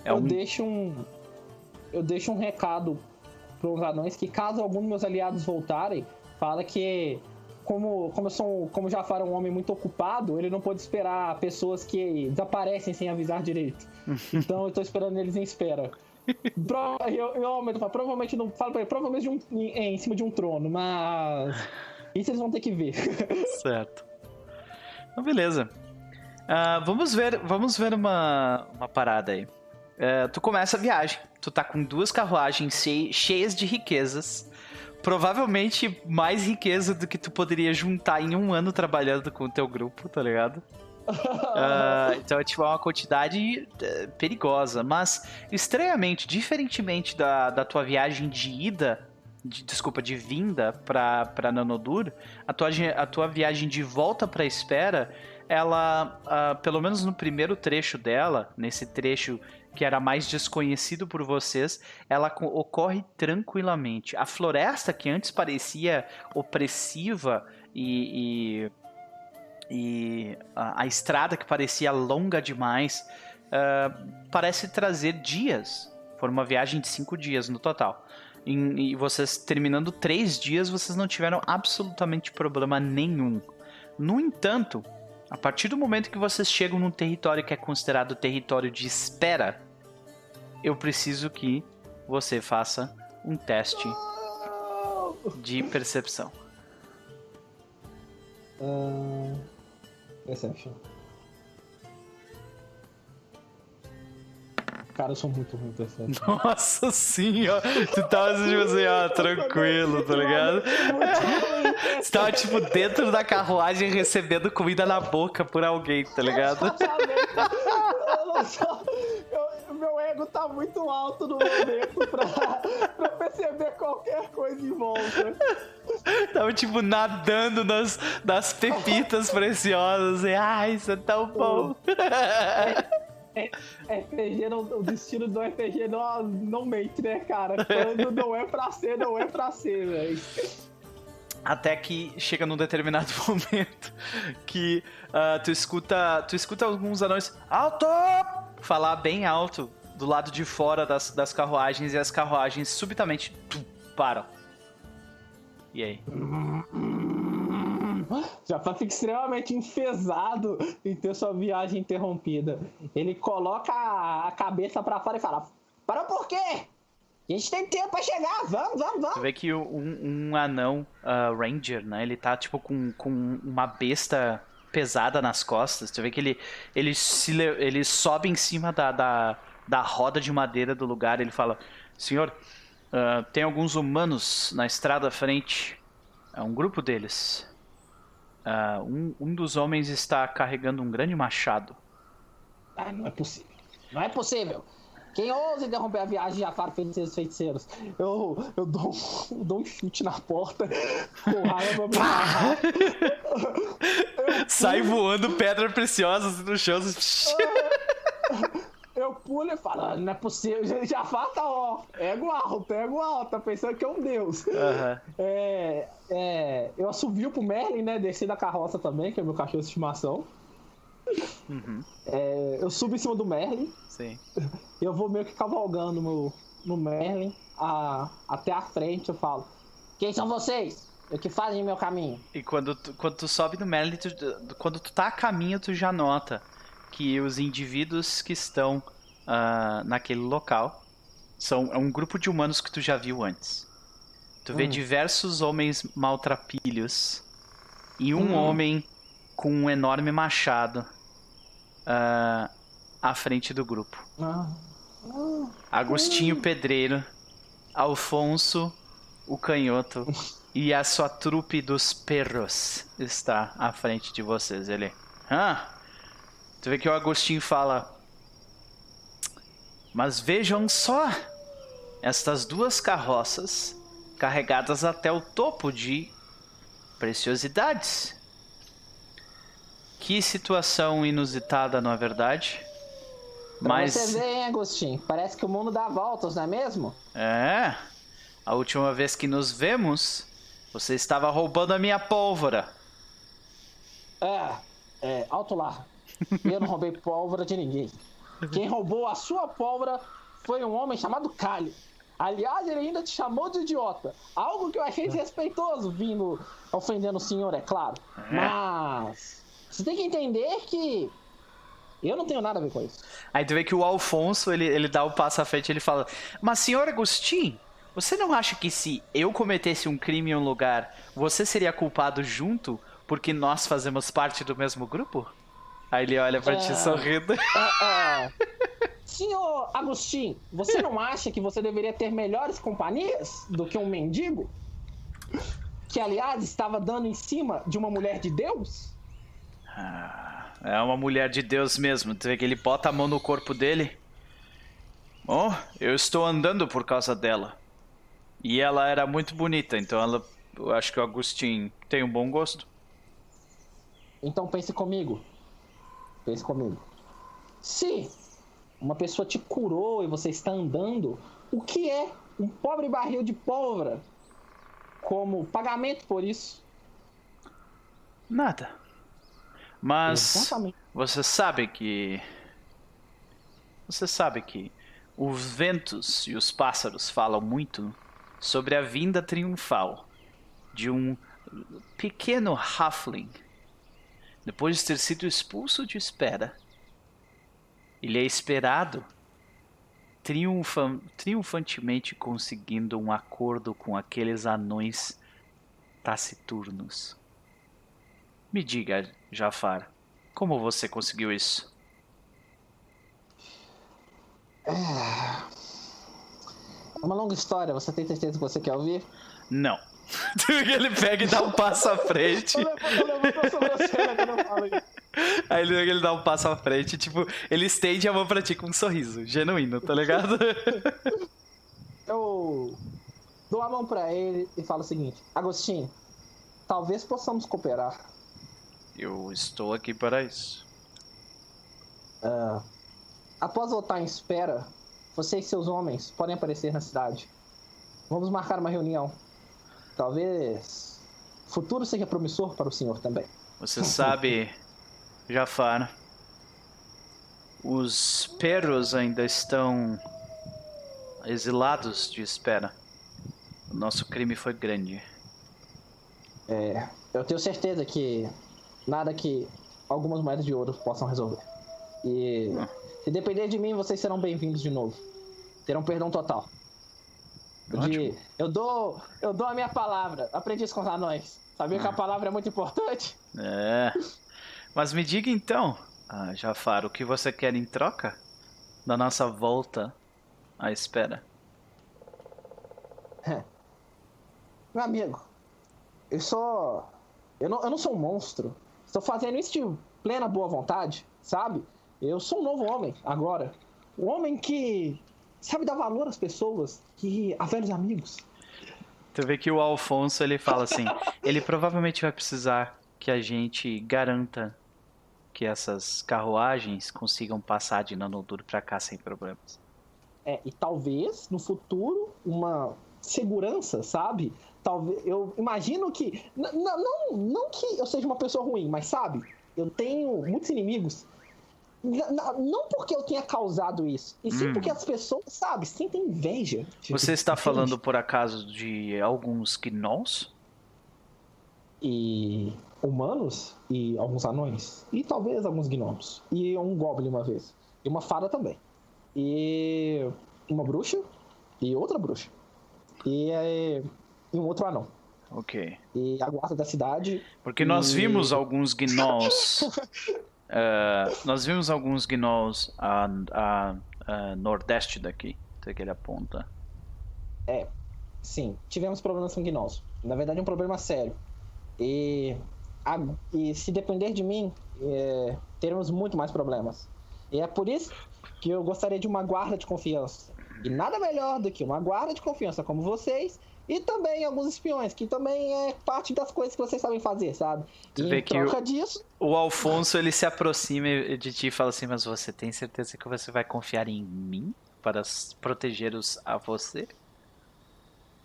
S2: É eu um... deixo um eu deixo um recado para os anões que caso algum dos meus aliados voltarem, fala que como, como, eu sou, como já fala um homem muito ocupado, ele não pode esperar pessoas que desaparecem sem avisar direito. então eu estou esperando eles em espera. Pro, eu, eu aumento, provavelmente não falo ele, provavelmente um, em, em cima de um trono, mas isso eles vão ter que ver.
S1: certo. Então, beleza. Uh, vamos ver, vamos ver uma, uma parada aí. Uh, tu começa a viagem tu tá com duas carruagens cheias de riquezas. Provavelmente mais riqueza do que tu poderia juntar em um ano trabalhando com o teu grupo, tá ligado? uh, então, tipo, é uma quantidade uh, perigosa. Mas, estranhamente, diferentemente da, da tua viagem de ida, de, desculpa, de vinda pra, pra Nanodur, a tua, a tua viagem de volta pra espera, ela, uh, pelo menos no primeiro trecho dela, nesse trecho que era mais desconhecido por vocês, ela ocorre tranquilamente. A floresta que antes parecia opressiva e, e, e a, a, estrada que parecia longa demais uh, parece trazer dias. Foi uma viagem de cinco dias no total. E, e vocês terminando três dias, vocês não tiveram absolutamente problema nenhum. No entanto, a partir do momento que vocês chegam num território que é considerado território de espera, eu preciso que você faça um teste de percepção.
S2: Uh, perception. Cara, eu sou muito ruim Perception.
S1: Nossa senhora! Tu tava tipo assim, ó, tranquilo, tá ligado? Você tava, tipo, dentro da carruagem recebendo comida na boca por alguém, tá ligado?
S2: meu ego tá muito alto no momento pra, pra perceber qualquer coisa em volta.
S1: Tava, tipo, nadando nas, nas pepitas preciosas. E, ai, isso é tão bom.
S2: É, RPG não, o destino do RPG não, não mente, né, cara? Quando não é pra ser, não é pra ser, velho.
S1: Até que chega num determinado momento que uh, tu escuta. Tu escuta alguns anões. Alto! Falar bem alto do lado de fora das, das carruagens e as carruagens subitamente tum, param. E aí?
S2: Já fica extremamente enfesado em ter sua viagem interrompida. Ele coloca a cabeça para fora e fala: Para por quê? A gente tem tempo pra chegar, vamos, vamos, vamos.
S1: Você vê que um, um anão uh, ranger, né? Ele tá tipo com, com uma besta pesada nas costas. Você vê que ele, ele, se, ele sobe em cima da, da, da roda de madeira do lugar. Ele fala: Senhor, uh, tem alguns humanos na estrada à frente. É um grupo deles. Uh, um, um dos homens está carregando um grande machado.
S2: Ah, não é possível. Não é possível. Quem ousa interromper a viagem de Jafar feiticeiros feiticeiros? Eu, eu, dou, eu dou um chute na porta com raiva pra
S1: me Sai voando pedra preciosa assim no chão.
S2: E falo, ah, não é possível. Jafar tá, ó, ego alto, ego alto, tá pensando que é um deus.
S1: Uhum.
S2: É, é, eu assovio pro Merlin, né? Desci da carroça também, que é meu cachorro de estimação. Uhum. É, eu subo em cima do Merlin.
S1: Sim.
S2: Eu vou meio que cavalgando no, no Merlin a, até a frente. Eu falo: Quem são vocês? O que fazem meu caminho?
S1: E quando tu, quando tu sobe no Merlin, tu, quando tu tá a caminho, tu já nota que os indivíduos que estão uh, naquele local são é um grupo de humanos que tu já viu antes. Tu vê hum. diversos homens maltrapilhos e um hum. homem com um enorme machado uh, à frente do grupo. Ah. Ah. Agostinho Pedreiro, Alfonso o Canhoto e a sua trupe dos perros está à frente de vocês. Ele. Ah! Tu vê que o Agostinho fala. Mas vejam só! Estas duas carroças carregadas até o topo de preciosidades. Que situação inusitada, não é verdade?
S2: Pra Mas você vê, hein, Agostinho? Parece que o mundo dá voltas, não é mesmo?
S1: É. A última vez que nos vemos, você estava roubando a minha pólvora.
S2: É, é, alto lá. Eu não roubei pólvora de ninguém. Quem roubou a sua pólvora foi um homem chamado Calho. Aliás, ele ainda te chamou de idiota. Algo que eu achei desrespeitoso vindo ofendendo o senhor, é claro. É. Mas você tem que entender que eu não tenho nada a ver com isso.
S1: Aí tu vê que o Alfonso, ele, ele dá o passo à frente e ele fala: Mas senhor Agostinho, você não acha que se eu cometesse um crime em um lugar, você seria culpado junto porque nós fazemos parte do mesmo grupo? Aí ele olha pra é... ti sorrindo. É, é.
S2: Senhor Agostinho, você não acha que você deveria ter melhores companhias do que um mendigo? Que, aliás, estava dando em cima de uma mulher de Deus?
S1: Ah, É uma mulher de Deus mesmo. Tu vê que ele bota a mão no corpo dele. Oh, eu estou andando por causa dela. E ela era muito bonita, então ela, eu acho que o Agostinho tem um bom gosto.
S2: Então pense comigo. Pense comigo. Se uma pessoa te curou e você está andando, o que é um pobre barril de pólvora como pagamento por isso?
S1: Nada. Mas Exatamente. você sabe que. Você sabe que os ventos e os pássaros falam muito sobre a vinda triunfal de um pequeno halfling depois de ter sido expulso de espera. Ele é esperado triunfa, triunfantemente conseguindo um acordo com aqueles anões taciturnos. Me diga, Jafar, como você conseguiu isso?
S2: É uma longa história, você tem certeza que você quer ouvir?
S1: Não. ele pega e dá um passo à frente. Aí ele, ele dá um passo à frente, tipo, ele estende a mão pra ti com um sorriso, genuíno, tá ligado?
S2: Eu dou a mão pra ele e falo o seguinte: Agostinho, talvez possamos cooperar.
S1: Eu estou aqui para isso.
S2: Uh, após voltar em espera, você e seus homens podem aparecer na cidade. Vamos marcar uma reunião. Talvez o futuro seja promissor para o senhor também.
S1: Você sabe, Jafar, os perros ainda estão exilados de espera. O nosso crime foi grande.
S2: É, eu tenho certeza que nada que algumas moedas de ouro possam resolver. E hum. se depender de mim, vocês serão bem-vindos de novo. Terão perdão total. De, eu dou eu dou a minha palavra. Aprendi isso com os anões. Sabia que a hum. palavra é muito importante?
S1: É. Mas me diga então, ah, Jafar, o que você quer em troca da nossa volta à espera?
S2: Meu amigo, eu sou. Eu não, eu não sou um monstro. Estou fazendo isso de plena boa vontade, sabe? Eu sou um novo homem agora. Um homem que sabe dar valor às pessoas, que a velhos amigos.
S1: Tu vê que o Alfonso ele fala assim: ele provavelmente vai precisar que a gente garanta que essas carruagens consigam passar de Nanoduro para cá sem problemas.
S2: É, e talvez no futuro uma segurança, sabe? Talvez eu imagino que não, não que eu seja uma pessoa ruim, mas sabe? Eu tenho muitos inimigos não porque eu tenha causado isso, e sim hum. porque as pessoas, sabe, sentem inveja.
S1: Você está falando, por acaso, de alguns gnolls?
S2: E humanos, e alguns anões, e talvez alguns gnomos, e um goblin uma vez, e uma fada também, e uma bruxa, e outra bruxa, e, e um outro anão.
S1: Ok.
S2: E a guarda da cidade.
S1: Porque nós vimos alguns gnolls Uh, nós vimos alguns gnolls a, a, a, nordeste daqui, até que ele aponta.
S2: É, sim, tivemos problemas com gnolls. Na verdade, um problema sério. E, a, e se depender de mim, é, teremos muito mais problemas. E é por isso que eu gostaria de uma guarda de confiança. E nada melhor do que uma guarda de confiança como vocês e também alguns espiões, que também é parte das coisas que vocês sabem fazer, sabe?
S1: Tu vê que o, disso... o Alfonso ele se aproxima de ti e fala assim: Mas você tem certeza que você vai confiar em mim para proteger-os a você?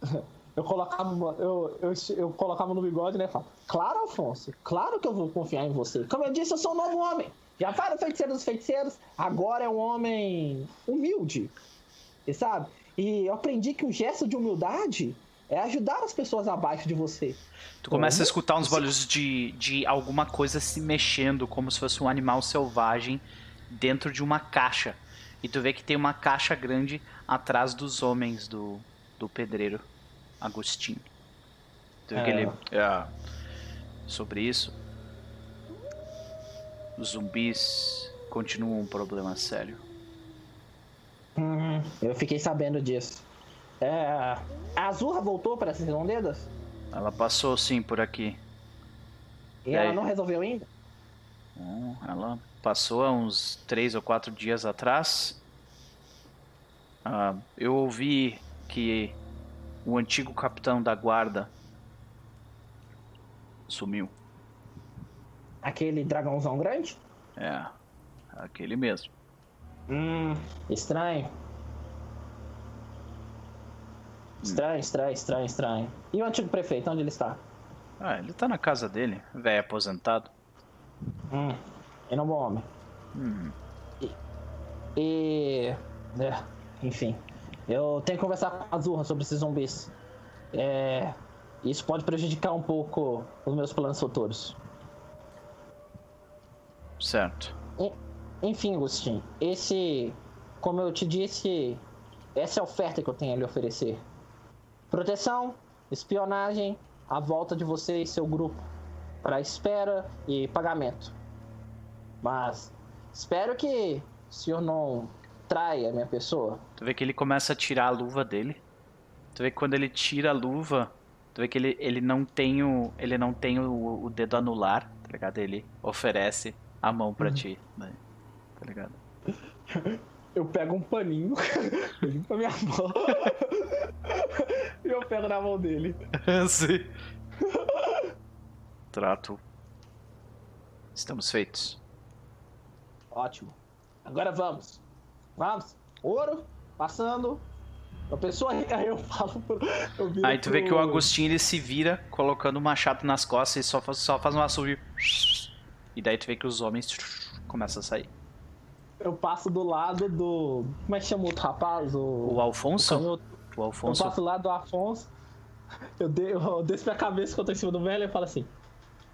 S2: Eu colocava, eu, eu, eu colocava no bigode, né? Falo, claro, Alfonso, claro que eu vou confiar em você. Como eu disse, eu sou um novo homem. Já para o feiticeiro dos feiticeiros, agora é um homem humilde. E sabe? E eu aprendi que o gesto de humildade é ajudar as pessoas abaixo de você.
S1: Tu começa a escutar uns barulhos de, de alguma coisa se mexendo, como se fosse um animal selvagem dentro de uma caixa. E tu vê que tem uma caixa grande atrás dos homens do, do pedreiro Agostinho. Tu vê é. que ele. É, sobre isso. Os zumbis continuam um problema sério.
S2: Hum, eu fiquei sabendo disso. É, a Azurra voltou para essas redondezas?
S1: Ela passou sim por aqui.
S2: E, e ela não resolveu ainda?
S1: Ela passou há uns três ou quatro dias atrás. Ah, eu ouvi que o antigo capitão da guarda sumiu.
S2: Aquele dragãozão grande?
S1: É, aquele mesmo.
S2: Hum, estranho. Estranho, estranho, estranho, estranho. E o antigo prefeito, onde ele está?
S1: Ah, ele tá na casa dele, velho aposentado.
S2: Hum, ele é um bom homem.
S1: Hum.
S2: E. e é, enfim. Eu tenho que conversar com a Azurra sobre esses zumbis. É, isso pode prejudicar um pouco os meus planos futuros.
S1: Certo.
S2: E, enfim, Agostinho, esse. Como eu te disse, essa é a oferta que eu tenho a lhe oferecer. Proteção, espionagem, a volta de você e seu grupo para espera e pagamento. Mas espero que o senhor não traia a minha pessoa.
S1: Tu vê que ele começa a tirar a luva dele. Tu vê que quando ele tira a luva, tu vê que ele, ele não tem o ele não tem o, o dedo anular, tá ligado? Ele oferece a mão para uhum. ti, né? Tá ligado?
S2: Eu pego um paninho, limpo a minha mão e eu pego na mão dele.
S1: Sim. Trato. Estamos feitos.
S2: Ótimo. Agora vamos. Vamos. Ouro, passando. A pessoa aí eu falo
S1: pro, eu Aí tu pro... vê que o Agostinho ele se vira colocando o machado nas costas e só faz, só faz um assobio. E daí tu vê que os homens começam a sair.
S2: Eu passo do lado do. Como é que chama o outro rapaz? O,
S1: o Alfonso? O,
S2: o Alfonso. Eu passo do lado do Afonso. Eu, de, eu desço minha cabeça quando eu tô em cima do velho e falo assim: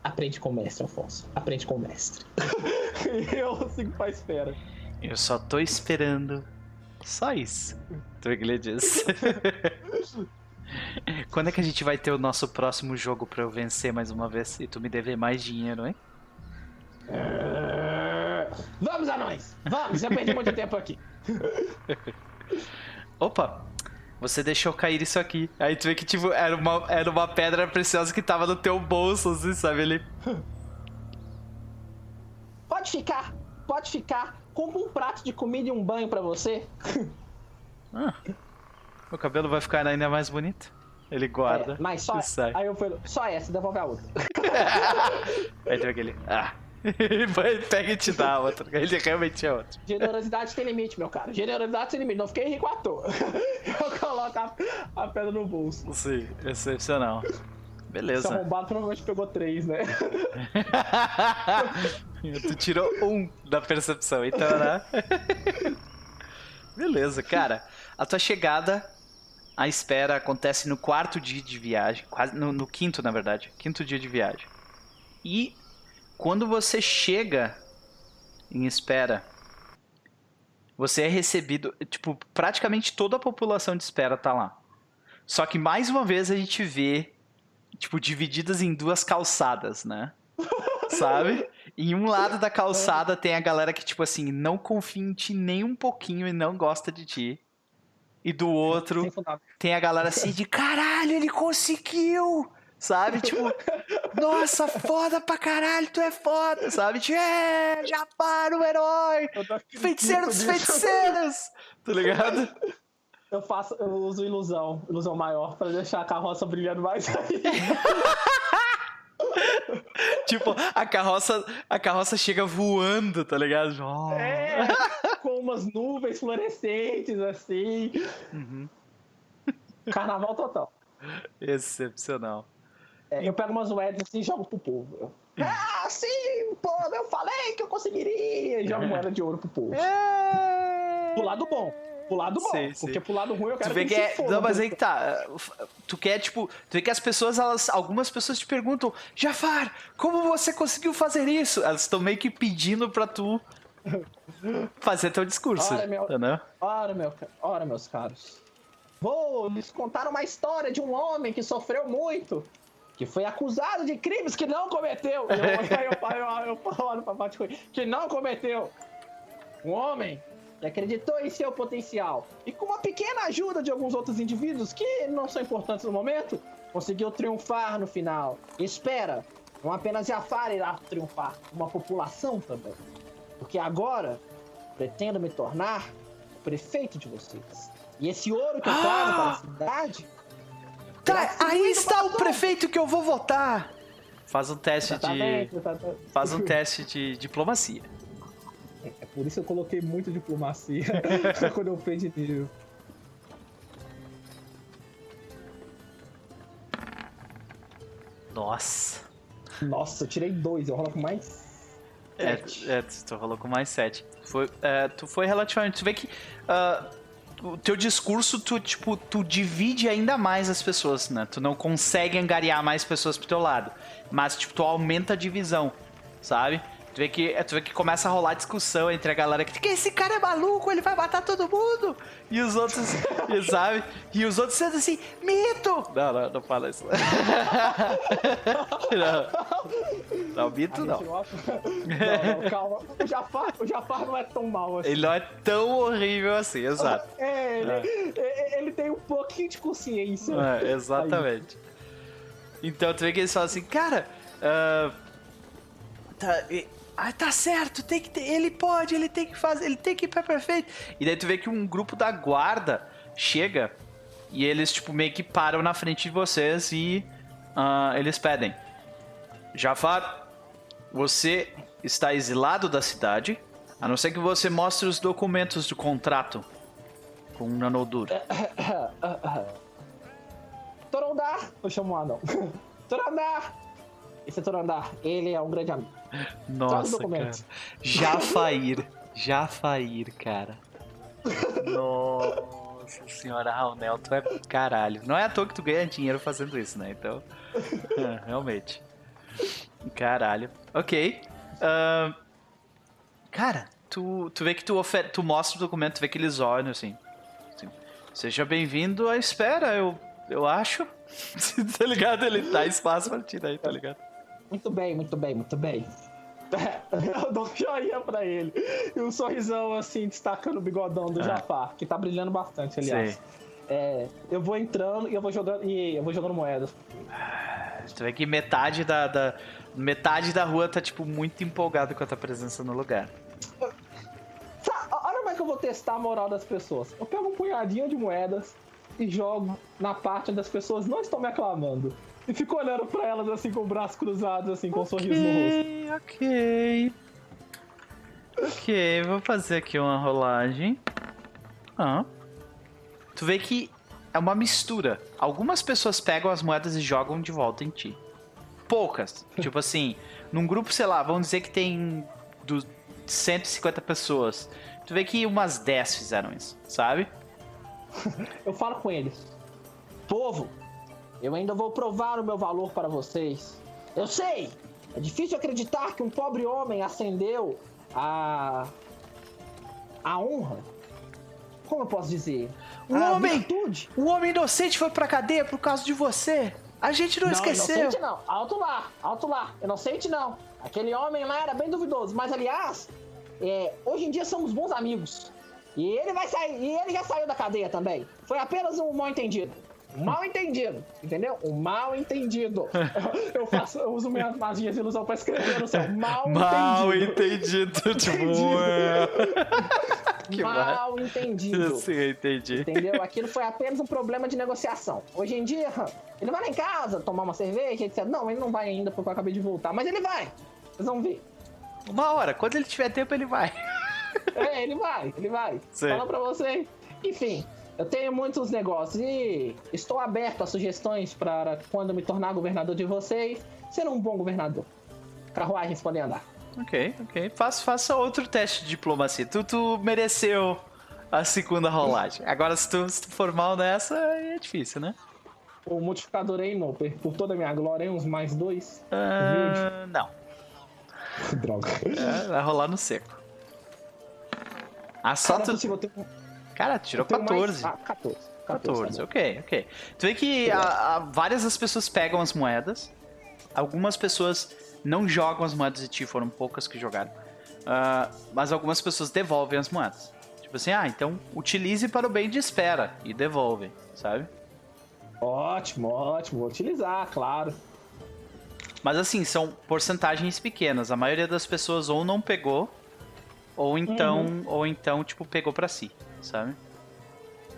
S2: Aprende com o mestre, Alfonso. Aprende com o mestre. e eu sigo pra espera.
S1: Eu só tô esperando. Só isso. Que ele diz. Quando é que a gente vai ter o nosso próximo jogo pra eu vencer mais uma vez e tu me dever mais dinheiro, hein?
S2: É... Vamos, anões! Vamos! Já perdi muito tempo aqui.
S1: Opa! Você deixou cair isso aqui. Aí tu vê que, tipo, era uma, era uma pedra preciosa que tava no teu bolso, assim, sabe? Ele.
S2: Pode ficar, pode ficar. Compra um prato de comida e um banho para você.
S1: Ah, o cabelo vai ficar ainda mais bonito. Ele guarda. É,
S2: mas só. Aí eu falei, só essa, devolve a outra.
S1: aí tu vê aquele. Ah. ele pega e te dá outra. Ele realmente é outro.
S2: Generosidade tem limite, meu cara. Generosidade tem limite. Não fiquei rico à toa. Eu coloco a, a pedra no bolso.
S1: Sim, excepcional. Beleza. Esse
S2: arrombado provavelmente pegou três, né?
S1: tu tirou um da percepção, então, né? Beleza, cara. A tua chegada, a espera acontece no quarto dia de viagem. Quase no, no quinto, na verdade. Quinto dia de viagem. E quando você chega em espera, você é recebido, tipo, praticamente toda a população de espera tá lá. Só que mais uma vez a gente vê, tipo, divididas em duas calçadas, né? Sabe? Em um lado da calçada tem a galera que, tipo assim, não confia em ti nem um pouquinho e não gosta de ti. E do outro tem a galera assim de caralho, ele conseguiu! Sabe? Tipo, nossa, foda pra caralho, tu é foda, sabe? Tipo, é, já para o herói! Feiticeiro dos feiticeiros! Tá ligado?
S2: Eu faço, eu uso ilusão, ilusão maior, pra deixar a carroça brilhando mais aí.
S1: tipo, a carroça, a carroça chega voando, tá ligado?
S2: Oh. É, com umas nuvens fluorescentes, assim. Uhum. Carnaval total.
S1: Excepcional.
S2: É, eu pego umas moedas assim e jogo pro povo. ah, sim, pô, eu falei que eu conseguiria. E jogo moeda de ouro pro povo. É... Pro lado bom. Pro lado bom. Sim, sim. Porque pro lado ruim eu quero
S1: tu vê que, que é... Foda, Não, mas aí que tá. Tu quer, tipo, tu vê que as pessoas, elas. Algumas pessoas te perguntam, Jafar, como você conseguiu fazer isso? Elas estão meio que pedindo pra tu fazer teu discurso. Ora, meu,
S2: ora, meu, ora, meus caros. Vou lhes contar uma história de um homem que sofreu muito que foi acusado de crimes que não cometeu. Eu, eu, falo pra Paty que não cometeu. Um homem que acreditou em seu potencial e com uma pequena ajuda de alguns outros indivíduos que não são importantes no momento, conseguiu triunfar no final. Espera, não apenas Jafar irá triunfar, uma população também. Porque agora pretendo me tornar prefeito de vocês. E esse ouro que eu trago ah! para a cidade.
S1: Tá, aí está o prefeito que eu vou votar. Faz um teste de. Faz um teste de diplomacia.
S2: É, é por isso que eu coloquei muito diplomacia quando eu fiz de nível.
S1: Nossa.
S2: Nossa, eu tirei dois, eu rolo com mais.
S1: É, é, tu rolou com mais sete. Foi, é, tu foi relativamente. Tu vê que. Uh, o teu discurso, tu, tipo, tu divide ainda mais as pessoas, né? Tu não consegue angariar mais pessoas pro teu lado. Mas, tipo, tu aumenta a divisão, sabe? Tu vê, que, tu vê que começa a rolar discussão entre a galera que, que esse cara é maluco, ele vai matar todo mundo. E os outros, e, sabe? E os outros sendo assim, mito! Não, não, não fala isso. não. Não, mito não.
S2: não. Não, calma. O Jafar, o Jafar não é tão mal assim.
S1: Ele não é tão horrível assim, exato.
S2: É, ele, é. ele tem um pouquinho de consciência.
S1: É, exatamente. Aí. Então tu vê que eles falam assim, cara. Uh, tá, ah, tá certo, tem que ter, ele pode, ele tem que fazer, ele tem que ir pra perfeito. E daí tu vê que um grupo da guarda chega e eles, tipo, meio que param na frente de vocês e uh, eles pedem: Jafar, você está exilado da cidade, a não ser que você mostre os documentos do contrato com o Nanodur.
S2: Torondar! Eu chamo o anão. Torondar! Esse é Torondar, ele é um grande amigo.
S1: Nossa, cara. Jafair. Jafair, cara. Nossa senhora, Raunel, tu é caralho. Não é à toa que tu ganha dinheiro fazendo isso, né? Então, é, realmente. Caralho. Ok. Uh, cara, tu, tu vê que tu, ofer tu mostra o documento, tu vê que eles olham assim. assim Seja bem-vindo à espera, eu, eu acho. tá ligado? Ele dá espaço pra ti daí, tá ligado?
S2: Muito bem, muito bem, muito bem. Eu dou um joinha pra ele. E um sorrisão assim, destacando o bigodão do ah. Jafar, que tá brilhando bastante, aliás. É, eu vou entrando e eu vou jogando. E eu vou jogando moedas.
S1: Você vê que metade da, da, Metade da rua tá, tipo, muito empolgado com a tua presença no lugar.
S2: Olha como é que eu vou testar a moral das pessoas. Eu pego um punhadinho de moedas e jogo na parte onde as pessoas não estão me aclamando. E fico olhando pra elas assim com o braço cruzado, assim, com okay, um sorriso no rosto.
S1: Ok. Ok, vou fazer aqui uma rolagem. Ah. Tu vê que é uma mistura. Algumas pessoas pegam as moedas e jogam de volta em ti. Poucas. tipo assim, num grupo, sei lá, vamos dizer que tem do 150 pessoas. Tu vê que umas 10 fizeram isso, sabe?
S2: Eu falo com eles. Povo, eu ainda vou provar o meu valor para vocês. Eu sei! É difícil acreditar que um pobre homem ascendeu a. a honra. Como eu posso dizer?
S1: Um a homem! Virtude. Um homem inocente foi pra cadeia por causa de você! A gente não, não esqueceu!
S2: Inocente não, alto lá, alto lá, inocente não. Aquele homem lá era bem duvidoso, mas aliás, é, hoje em dia somos bons amigos. E ele vai sair, e ele já saiu da cadeia também. Foi apenas um mal entendido mal entendido, entendeu? Um mal entendido. Eu, faço, eu uso minhas magias de ilusão pra escrever no céu. Mal,
S1: mal entendido. entendido. Tipo,
S2: que mal entendido.
S1: Sim, entendi.
S2: Entendeu? Aquilo foi apenas um problema de negociação. Hoje em dia, ele vai lá em casa tomar uma cerveja, etc. Não, ele não vai ainda porque eu acabei de voltar, mas ele vai. Vocês vão ver.
S1: Uma hora, quando ele tiver tempo, ele vai.
S2: É, ele vai, ele vai. Sim. Fala pra você. Enfim, eu tenho muitos negócios e estou aberto a sugestões para quando me tornar governador de vocês, ser um bom governador. Carruagens podem andar.
S1: Ok, ok. Faça, faça outro teste de diplomacia. Tu, tu mereceu a segunda rolagem. Agora, se tu, se tu for mal nessa, é difícil, né?
S2: O modificador é Inoper. Por toda a minha glória, uns mais dois.
S1: Uh, não.
S2: Droga.
S1: É, vai rolar no seco. Ah, só tu...
S2: Possível, ter...
S1: Cara, tirou 14.
S2: Mais... Ah, 14.
S1: 14, 14 ok, ok. Tu vê que a, a, várias das pessoas pegam as moedas, algumas pessoas não jogam as moedas de ti, foram poucas que jogaram. Uh, mas algumas pessoas devolvem as moedas. Tipo assim, ah, então utilize para o bem de espera e devolve, sabe?
S2: Ótimo, ótimo, vou utilizar, claro.
S1: Mas assim, são porcentagens pequenas. A maioria das pessoas ou não pegou, ou então, uhum. ou então tipo, pegou para si, sabe?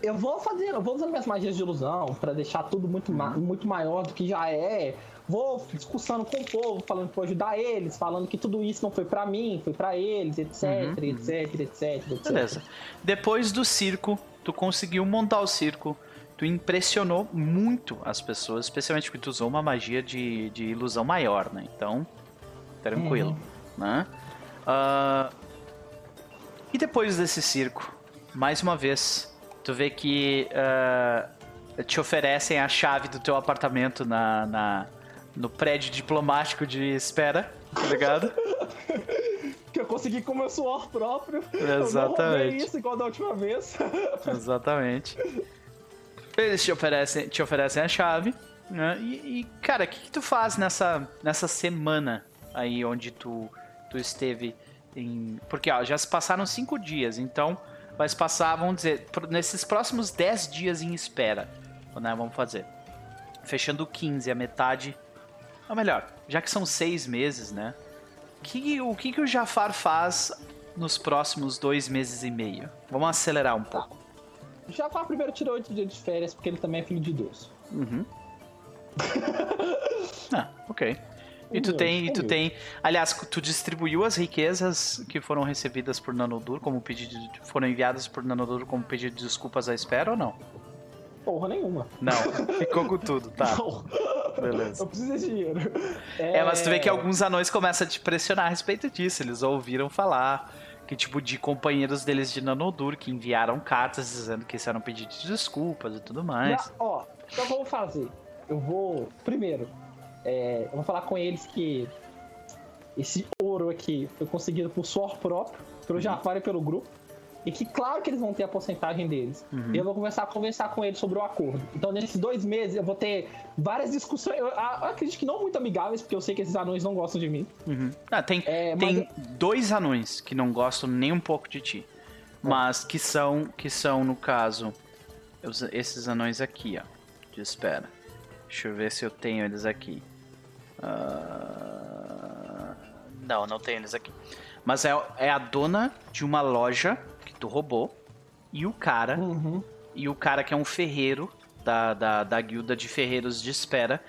S2: Eu vou fazer, eu vou usando minhas magias de ilusão para deixar tudo muito, uhum. ma muito maior do que já é. Vou discussando com o povo, falando que vou ajudar eles, falando que tudo isso não foi para mim, foi para eles, etc, uhum. etc, etc, etc.
S1: Beleza. Depois do circo, tu conseguiu montar o circo, tu impressionou muito as pessoas, especialmente porque tu usou uma magia de, de ilusão maior, né? Então, tranquilo, uhum. né? Uh, e depois desse circo, mais uma vez, tu vê que uh, te oferecem a chave do teu apartamento na, na, no prédio diplomático de espera, tá ligado?
S2: que eu consegui com meu suor próprio.
S1: Exatamente. Eu
S2: não isso igual da última vez.
S1: Exatamente. Eles te oferecem, te oferecem a chave, né? E, e cara, o que, que, tu faz nessa, nessa semana aí onde tu, tu esteve em. Porque ó, já se passaram cinco dias, então vai se passar, vamos dizer, nesses próximos 10 dias em espera. Né? Vamos fazer. Fechando 15, a metade. Ou melhor, já que são seis meses, né? Que, o que, que o Jafar faz nos próximos dois meses e meio? Vamos acelerar um pouco.
S2: Jafar primeiro tirou oito dias de férias porque ele também é filho de Deus.
S1: Uhum. ah, ok. E tu tem, e tu tem, aliás, tu distribuiu as riquezas que foram recebidas por Nanodur como pedido, de, foram enviadas por Nanodur como pedido de desculpas à espera ou não?
S2: Porra nenhuma.
S1: Não, ficou com tudo, tá.
S2: Não.
S1: Beleza.
S2: Eu preciso de dinheiro.
S1: É... é, mas tu vê que alguns anões começam a te pressionar a respeito disso. Eles ouviram falar que tipo de companheiros deles de Nanodur que enviaram cartas dizendo que isso era um pedido de desculpas e tudo mais.
S2: Já, ó, então vou fazer. Eu vou primeiro, é, eu vou falar com eles que esse ouro aqui foi conseguido por suor próprio, pelo uhum. Jafar e pelo grupo. E que claro que eles vão ter a porcentagem deles. Uhum. E eu vou começar a conversar com eles sobre o acordo. Então, nesses dois meses, eu vou ter várias discussões. Eu, eu acredito que não muito amigáveis, porque eu sei que esses anões não gostam de mim.
S1: Uhum. Ah, tem é, tem dois anões que não gostam nem um pouco de ti. É. Mas que são, que são, no caso, esses anões aqui, ó. De espera. Deixa eu ver se eu tenho eles aqui. Uh... Não, não tenho eles aqui. Mas é, é a dona de uma loja tu roubou, e o cara, uhum. e o cara que é um ferreiro da, da, da guilda de ferreiros de espera,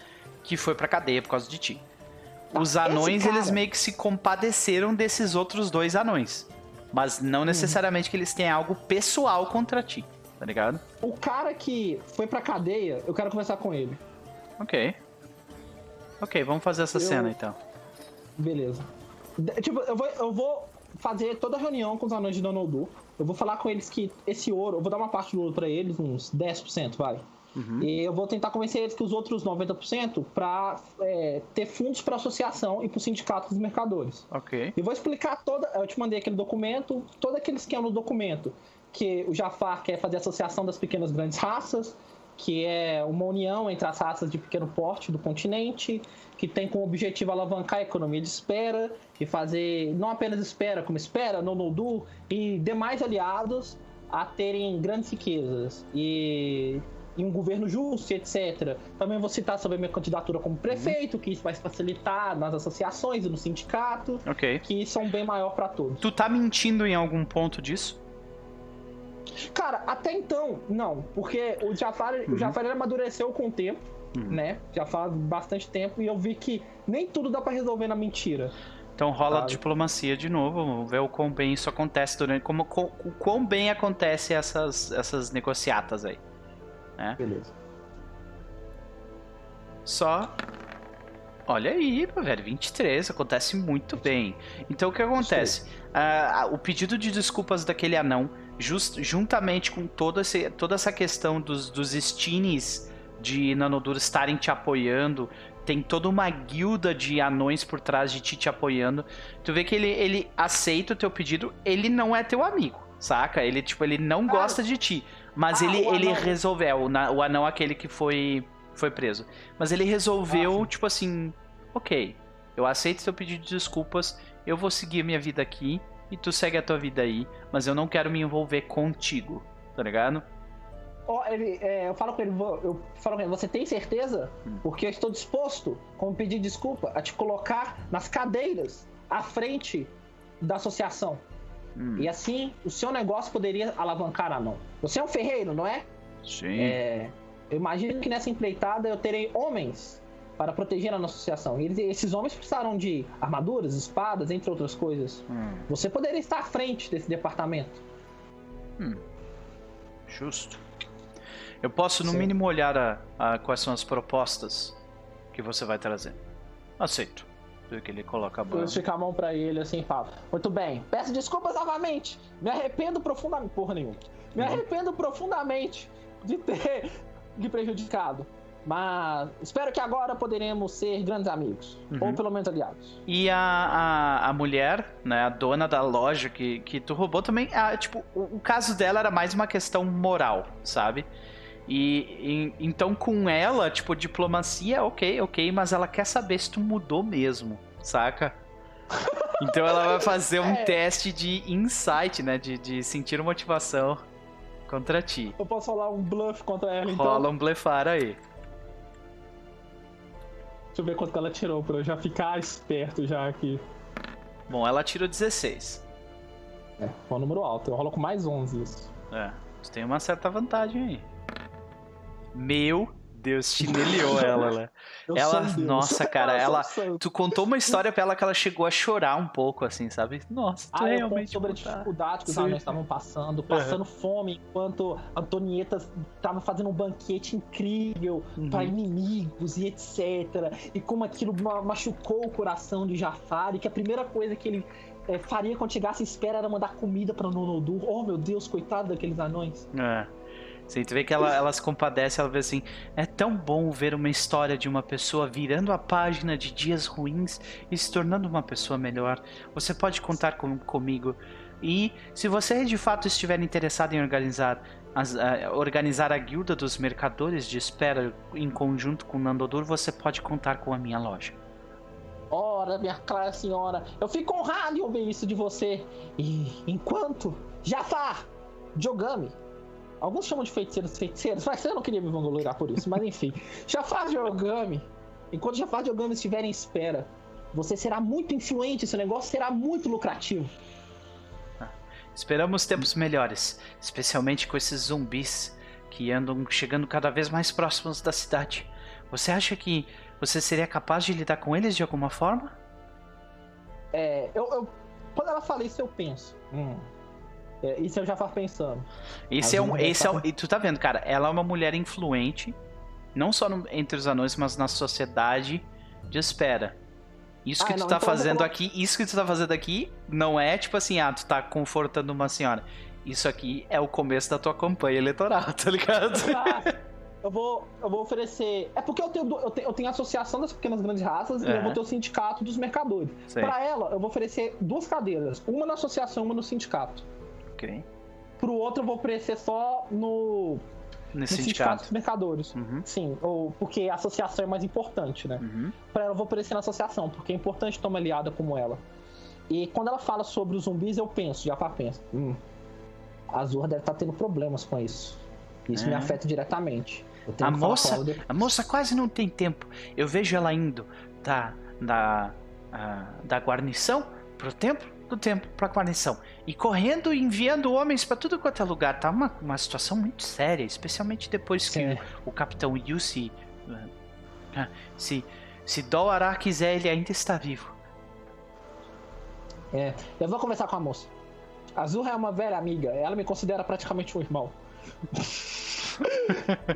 S1: que foi pra cadeia por causa de ti. Os anões, cara... eles meio que se compadeceram desses outros dois anões. Mas não uhum. necessariamente que eles tenham algo pessoal contra ti, tá ligado?
S2: O cara que foi pra cadeia, eu quero conversar com ele.
S1: Ok. Ok, vamos fazer essa eu... cena então.
S2: Beleza. Tipo, eu vou, eu vou fazer toda a reunião com os anões de Donaldu. Eu vou falar com eles que esse ouro, eu vou dar uma parte do ouro para eles, uns 10%, vai. Uhum. E eu vou tentar convencer eles que os outros 90% para é, ter fundos para associação e para o sindicato dos mercadores.
S1: Ok.
S2: E vou explicar toda. Eu te mandei aquele documento, todo aquele esquema no documento. Que o Jafar quer fazer associação das pequenas grandes raças, que é uma união entre as raças de pequeno porte do continente, que tem como objetivo alavancar a economia de espera e fazer não apenas espera, como espera, Nonodu e demais aliados a terem grandes riquezas e, e, um governo justo, etc. Também vou citar sobre a minha candidatura como prefeito, uhum. que isso vai facilitar nas associações e no sindicato,
S1: okay.
S2: que são bem maior para todos.
S1: Tu tá mentindo em algum ponto disso?
S2: Cara, até então, não. Porque o Jafar, uhum. o Jafar amadureceu com o tempo, uhum. né? Já faz bastante tempo e eu vi que nem tudo dá para resolver na mentira.
S1: Então rola sabe? diplomacia de novo, vamos ver o quão bem isso acontece durante. Como, o quão bem acontece essas, essas negociatas aí. Né?
S2: Beleza.
S1: Só. Olha aí, velho, 23, acontece muito bem. Então o que acontece? Uh, o pedido de desculpas daquele anão just, juntamente com toda, esse, toda essa questão dos, dos Stines de Nanoduro estarem te apoiando, tem toda uma guilda de anões por trás de ti te apoiando. Tu vê que ele, ele aceita o teu pedido, ele não é teu amigo, saca? Ele, tipo, ele não ah, gosta de ti. Mas ah, ele, ele resolveu, o, o anão aquele que foi, foi preso. Mas ele resolveu, ah, tipo assim, ok, eu aceito teu pedido de desculpas, eu vou seguir minha vida aqui, e tu segue a tua vida aí, mas eu não quero me envolver contigo, tá ligado?
S2: ele, é, eu falo com ele, eu falo com ele, você tem certeza? Hum. Porque eu estou disposto, como pedir desculpa, a te colocar nas cadeiras à frente da associação. Hum. E assim, o seu negócio poderia alavancar a mão. Você é um ferreiro, não é?
S1: Sim.
S2: É, eu imagino que nessa empreitada eu terei homens para proteger a nossa associação. E eles, esses homens precisaram de armaduras, espadas, entre outras coisas. Hum. Você poderia estar à frente desse departamento.
S1: Hum. Justo. Eu posso, no Sim. mínimo, olhar a, a, quais são as propostas que você vai trazer. Aceito. Que ele coloca a mão.
S2: Eu estico a mão pra ele assim e falo: Muito bem, peço desculpas novamente. Me arrependo profundamente. Porra nenhuma. Me uhum. arrependo profundamente de ter lhe prejudicado. Mas espero que agora poderemos ser grandes amigos. Uhum. Ou pelo menos aliados.
S1: E a, a, a, mulher, né, a dona da loja que, que tu roubou também, a, tipo, o, o, caso dela era mais uma questão moral, sabe? E, e, então com ela, tipo, diplomacia, ok, ok, mas ela quer saber se tu mudou mesmo, saca? Então ela vai fazer um é. teste de insight, né? De, de sentir motivação contra ti.
S2: Eu posso falar um bluff contra ela, então?
S1: Rola um blefar aí.
S2: Deixa eu ver quanto ela tirou pra eu já ficar esperto já aqui.
S1: Bom, ela tirou 16.
S2: É, foi um número alto. Eu rolo com mais 11 isso.
S1: É, você tem uma certa vantagem aí. Meu Deus, chineliou ela, né? ela, nossa, cara, ela. Tu contou uma história pra ela que ela chegou a chorar um pouco, assim, sabe? Nossa, tu
S2: ah,
S1: realmente.
S2: sobre a dificuldade que os alunos estavam passando, passando uhum. fome, enquanto Antonieta estava fazendo um banquete incrível uhum. para inimigos e etc. E como aquilo machucou o coração de Jafar, e que a primeira coisa que ele é, faria quando chegasse espera era mandar comida para Nonodur. Oh, meu Deus, coitado daqueles anões.
S1: É. Sim, tu vê que ela, ela se compadece, ela vê assim, é tão bom ver uma história de uma pessoa virando a página de dias ruins e se tornando uma pessoa melhor. Você pode contar com, comigo. E se você de fato estiver interessado em organizar, as, uh, organizar a guilda dos mercadores de espera em conjunto com Nandodur, você pode contar com a minha loja.
S2: Ora, minha clara senhora, eu fico honrado em ouvir isso de você. E enquanto Jafar, Jogami, Alguns chamam de feiticeiros feiticeiros, mas eu não queria me vangloriar por isso. Mas enfim, Jafar de Origami, enquanto Jafar de Origami estiver em espera, você será muito influente, seu negócio será muito lucrativo.
S1: Ah, esperamos tempos melhores, especialmente com esses zumbis que andam chegando cada vez mais próximos da cidade. Você acha que você seria capaz de lidar com eles de alguma forma?
S2: É, eu, eu quando ela fala isso, eu penso. Hum, é, isso eu já faço pensando.
S1: Esse é um. Esse é um, e tu tá vendo, cara, ela é uma mulher influente, não só no, entre os anões, mas na sociedade de espera. Isso que ah, tu não, tá então fazendo aqui, isso que tu tá fazendo aqui, não é tipo assim, ah, tu tá confortando uma senhora. Isso aqui é o começo da tua campanha eleitoral, tá ligado? Ah,
S2: eu vou, eu vou oferecer. É porque eu tenho, eu tenho, eu tenho a associação das pequenas grandes raças e eu vou ter o sindicato dos mercadores. Para ela, eu vou oferecer duas cadeiras, uma na associação, uma no sindicato.
S1: Ok.
S2: Pro outro eu vou oferecer só no.
S1: Nesse no sindicato
S2: dos mercadores. Uhum. Sim, ou porque a associação é mais importante, né? Uhum. Pra ela eu vou oferecer na associação, porque é importante ter uma aliada como ela. E quando ela fala sobre os zumbis, eu penso, já penso, hum, a Azur deve estar tá tendo problemas com isso. Isso é. me afeta diretamente.
S1: A moça, a moça quase não tem tempo. Eu vejo ela indo da, da, uh, da guarnição pro templo do tempo para guarnição. E correndo e enviando homens para tudo quanto é lugar. Tá uma, uma situação muito séria, especialmente depois que o, o, capitão Yussi. Uh, se, se Dolará quiser, ele ainda está vivo.
S2: É, eu vou conversar com a moça. A Azurra é uma velha amiga, ela me considera praticamente um irmão.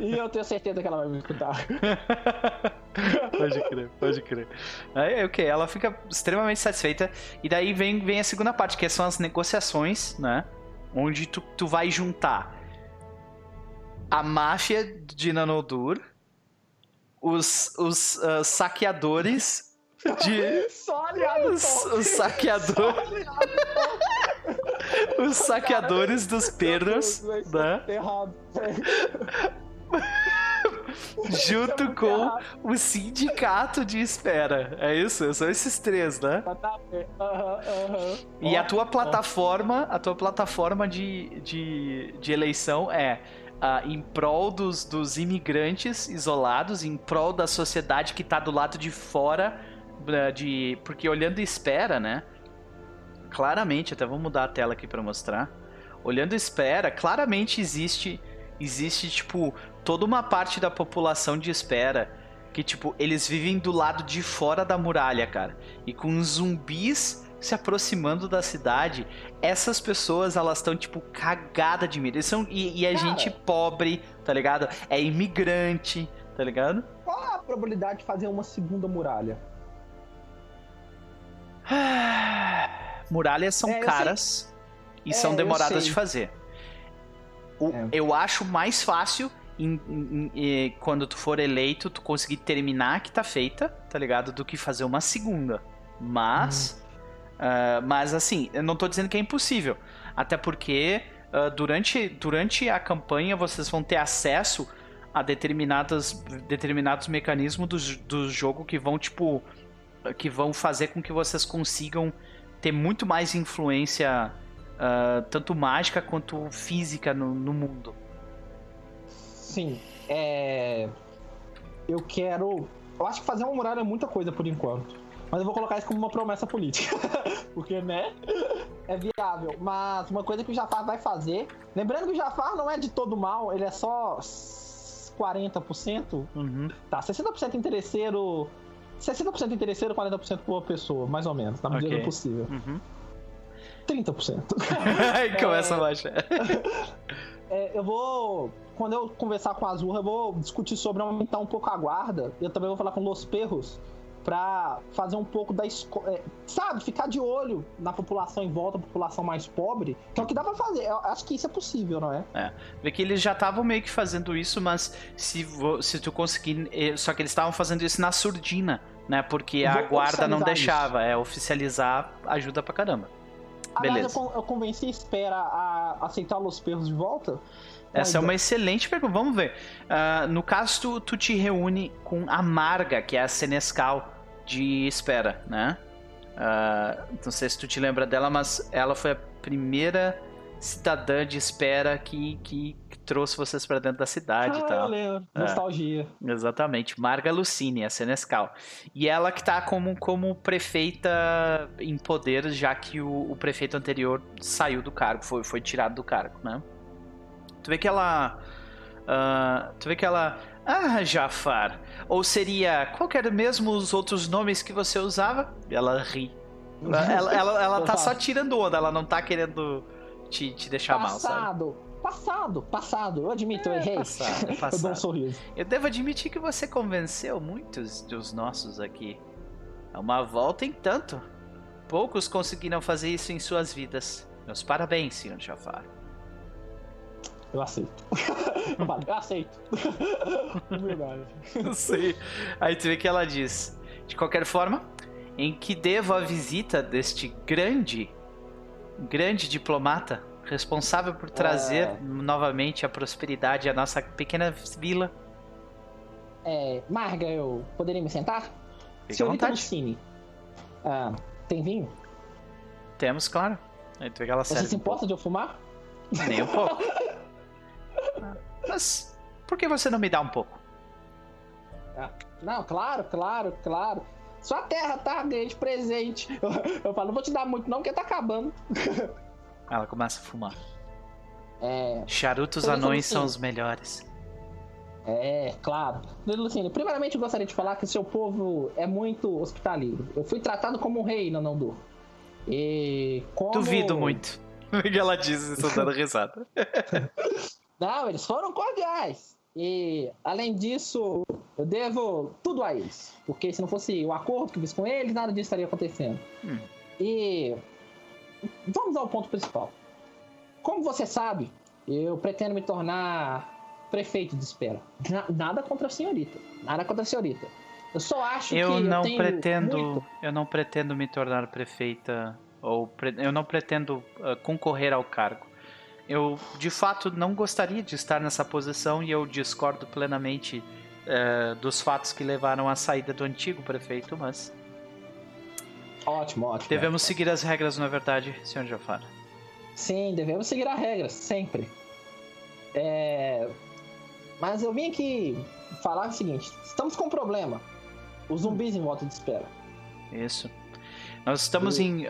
S2: E eu tenho certeza que ela vai me escutar.
S1: pode crer, pode crer. Aí, ok, ela fica extremamente satisfeita. E daí vem, vem a segunda parte, que são as negociações, né? Onde tu, tu vai juntar a máfia de Nanodur, os, os uh, saqueadores de.
S2: Só aliado,
S1: os, os saqueadores. Os saqueadores dos perros, né?
S2: Errado.
S1: Junto com o sindicato de espera. É isso? São esses três, né? E a tua plataforma, a tua plataforma de, de, de eleição é uh, em prol dos, dos imigrantes isolados, em prol da sociedade que está do lado de fora, uh, de porque olhando espera, né? Claramente, até vou mudar a tela aqui para mostrar. Olhando espera, claramente existe existe tipo toda uma parte da população de espera que tipo eles vivem do lado de fora da muralha, cara. E com zumbis se aproximando da cidade, essas pessoas, elas estão, tipo, cagada de medo. Eles são, e, e é Cara, gente pobre, tá ligado? É imigrante, tá ligado?
S2: Qual a probabilidade de fazer uma segunda muralha?
S1: Muralhas são é, caras e é, são demoradas de fazer. O, é. Eu acho mais fácil em, em, em, quando tu for eleito, tu conseguir terminar a que tá feita, tá ligado? Do que fazer uma segunda. Mas. Hum Uh, mas assim, eu não estou dizendo que é impossível. Até porque uh, durante, durante a campanha vocês vão ter acesso a determinadas, determinados mecanismos do, do jogo que vão, tipo. que vão fazer com que vocês consigam ter muito mais influência, uh, tanto mágica quanto física no, no mundo.
S2: Sim. É. Eu quero. Eu acho que fazer uma muralha é muita coisa por enquanto. Mas eu vou colocar isso como uma promessa política. Porque, né? É viável. Mas uma coisa que o Jafar vai fazer. Lembrando que o Jafar não é de todo mal, ele é só 40%. Uhum. Tá, 60% interesseiro. 60% interesseiro, 40% por pessoa, mais ou menos, na medida okay. do possível. Uhum. 30%.
S1: Aí começa é... a baixar.
S2: é, eu vou. Quando eu conversar com a Azul, eu vou discutir sobre aumentar um pouco a guarda. Eu também vou falar com Los Perros para fazer um pouco da escola, é, sabe, ficar de olho na população em volta, a população mais pobre, que é o que dá para fazer. Eu acho que isso é possível, não é?
S1: É. Vê que eles já estavam meio que fazendo isso, mas se, se tu conseguir, eh, só que eles estavam fazendo isso na surdina, né? Porque a guarda não deixava, isso. é oficializar ajuda pra caramba.
S2: Beleza. eu, eu convenci a Espera a aceitar os perros de volta.
S1: Essa é uma excelente pergunta. Vamos ver. Uh, no caso, tu, tu, te reúne com a Marga, que é a Senescal de Espera, né? Uh, não sei se tu te lembra dela, mas ela foi a primeira cidadã de Espera que, que, que trouxe vocês para dentro da cidade
S2: ah,
S1: e tal.
S2: Eu lembro. É, Nostalgia.
S1: Exatamente. Marga Lucine, a Senescal. E ela que tá como, como prefeita em poder, já que o, o prefeito anterior saiu do cargo, foi, foi tirado do cargo, né? Tu vê que ela. Uh, tu vê que ela. Ah, Jafar. Ou seria. Qual era mesmo os outros nomes que você usava? Ela ri. Ela, ela, ela tá só tirando onda, ela não tá querendo te, te deixar
S2: passado,
S1: mal, sabe?
S2: Passado, passado, passado. Eu admito, eu errei. Passado, passado. eu dou um sorriso.
S1: Eu devo admitir que você convenceu muitos dos nossos aqui. É uma volta em tanto. Poucos conseguiram fazer isso em suas vidas. Meus parabéns, Sr. Jafar.
S2: Eu aceito. eu aceito. Humildade.
S1: Eu sei. Aí tu vê que ela diz: De qualquer forma, em que devo a visita deste grande, grande diplomata responsável por trazer é... novamente a prosperidade à nossa pequena vila.
S2: É, Marga, eu poderia me sentar?
S1: Fique Senhorita
S2: Lucine, ah, tem vinho?
S1: Temos, claro. Ela
S2: Você se importa de eu fumar?
S1: Nem um pouco. Mas por que você não me dá um pouco?
S2: Ah, não, claro, claro, claro. Sua terra, tá? Ganhei de presente. Eu, eu falo, não vou te dar muito não, porque tá acabando.
S1: Ela começa a fumar.
S2: É.
S1: Charutos anões são os melhores.
S2: É, claro. Luciano, primeiramente eu gostaria de falar que seu povo é muito hospitaleiro. Eu fui tratado como um rei, Nanandu. E como...
S1: Duvido muito. O que ela diz, isso dando risada.
S2: Não, eles foram cordiais. E, além disso, eu devo tudo a eles. Porque se não fosse o acordo que eu fiz com eles, nada disso estaria acontecendo. Hum. E vamos ao ponto principal. Como você sabe, eu pretendo me tornar prefeito de espera. nada contra a senhorita. Nada contra a senhorita. Eu só acho
S1: eu
S2: que
S1: não
S2: eu
S1: pretendo,
S2: muito...
S1: eu não pretendo me tornar prefeita ou pre... eu não pretendo uh, concorrer ao cargo. Eu, de fato, não gostaria de estar nessa posição e eu discordo plenamente é, dos fatos que levaram à saída do antigo prefeito, mas.
S2: Ótimo, ótimo.
S1: Devemos seguir as regras, na é verdade, senhor Jafar.
S2: Sim, devemos seguir as regras, sempre. É... Mas eu vim aqui falar o seguinte: estamos com um problema. Os zumbis em volta de espera.
S1: Isso. Nós estamos em. Uh,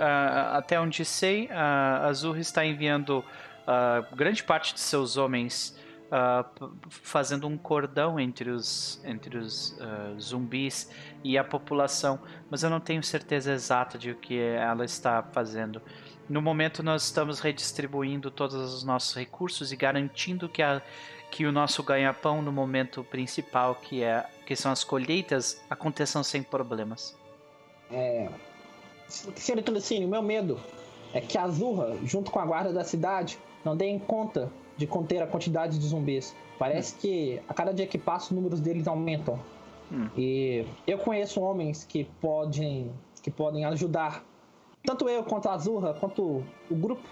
S1: até onde sei, a Azul está enviando uh, grande parte de seus homens uh, fazendo um cordão entre os, entre os zumbis e a população, mas eu não tenho certeza exata de o que ela está fazendo. No momento, nós estamos redistribuindo todos os nossos recursos e garantindo que, a, que o nosso ganha-pão no momento principal, que, é, que são as colheitas, aconteçam sem problemas.
S2: É, Senhorita Lucine, meu medo é que a Azurra, junto com a guarda da cidade, não deem conta de conter a quantidade de zumbis. Parece hum. que a cada dia que passa, os números deles aumentam. Hum. E eu conheço homens que podem, que podem ajudar. Tanto eu quanto a Azurra, quanto o grupo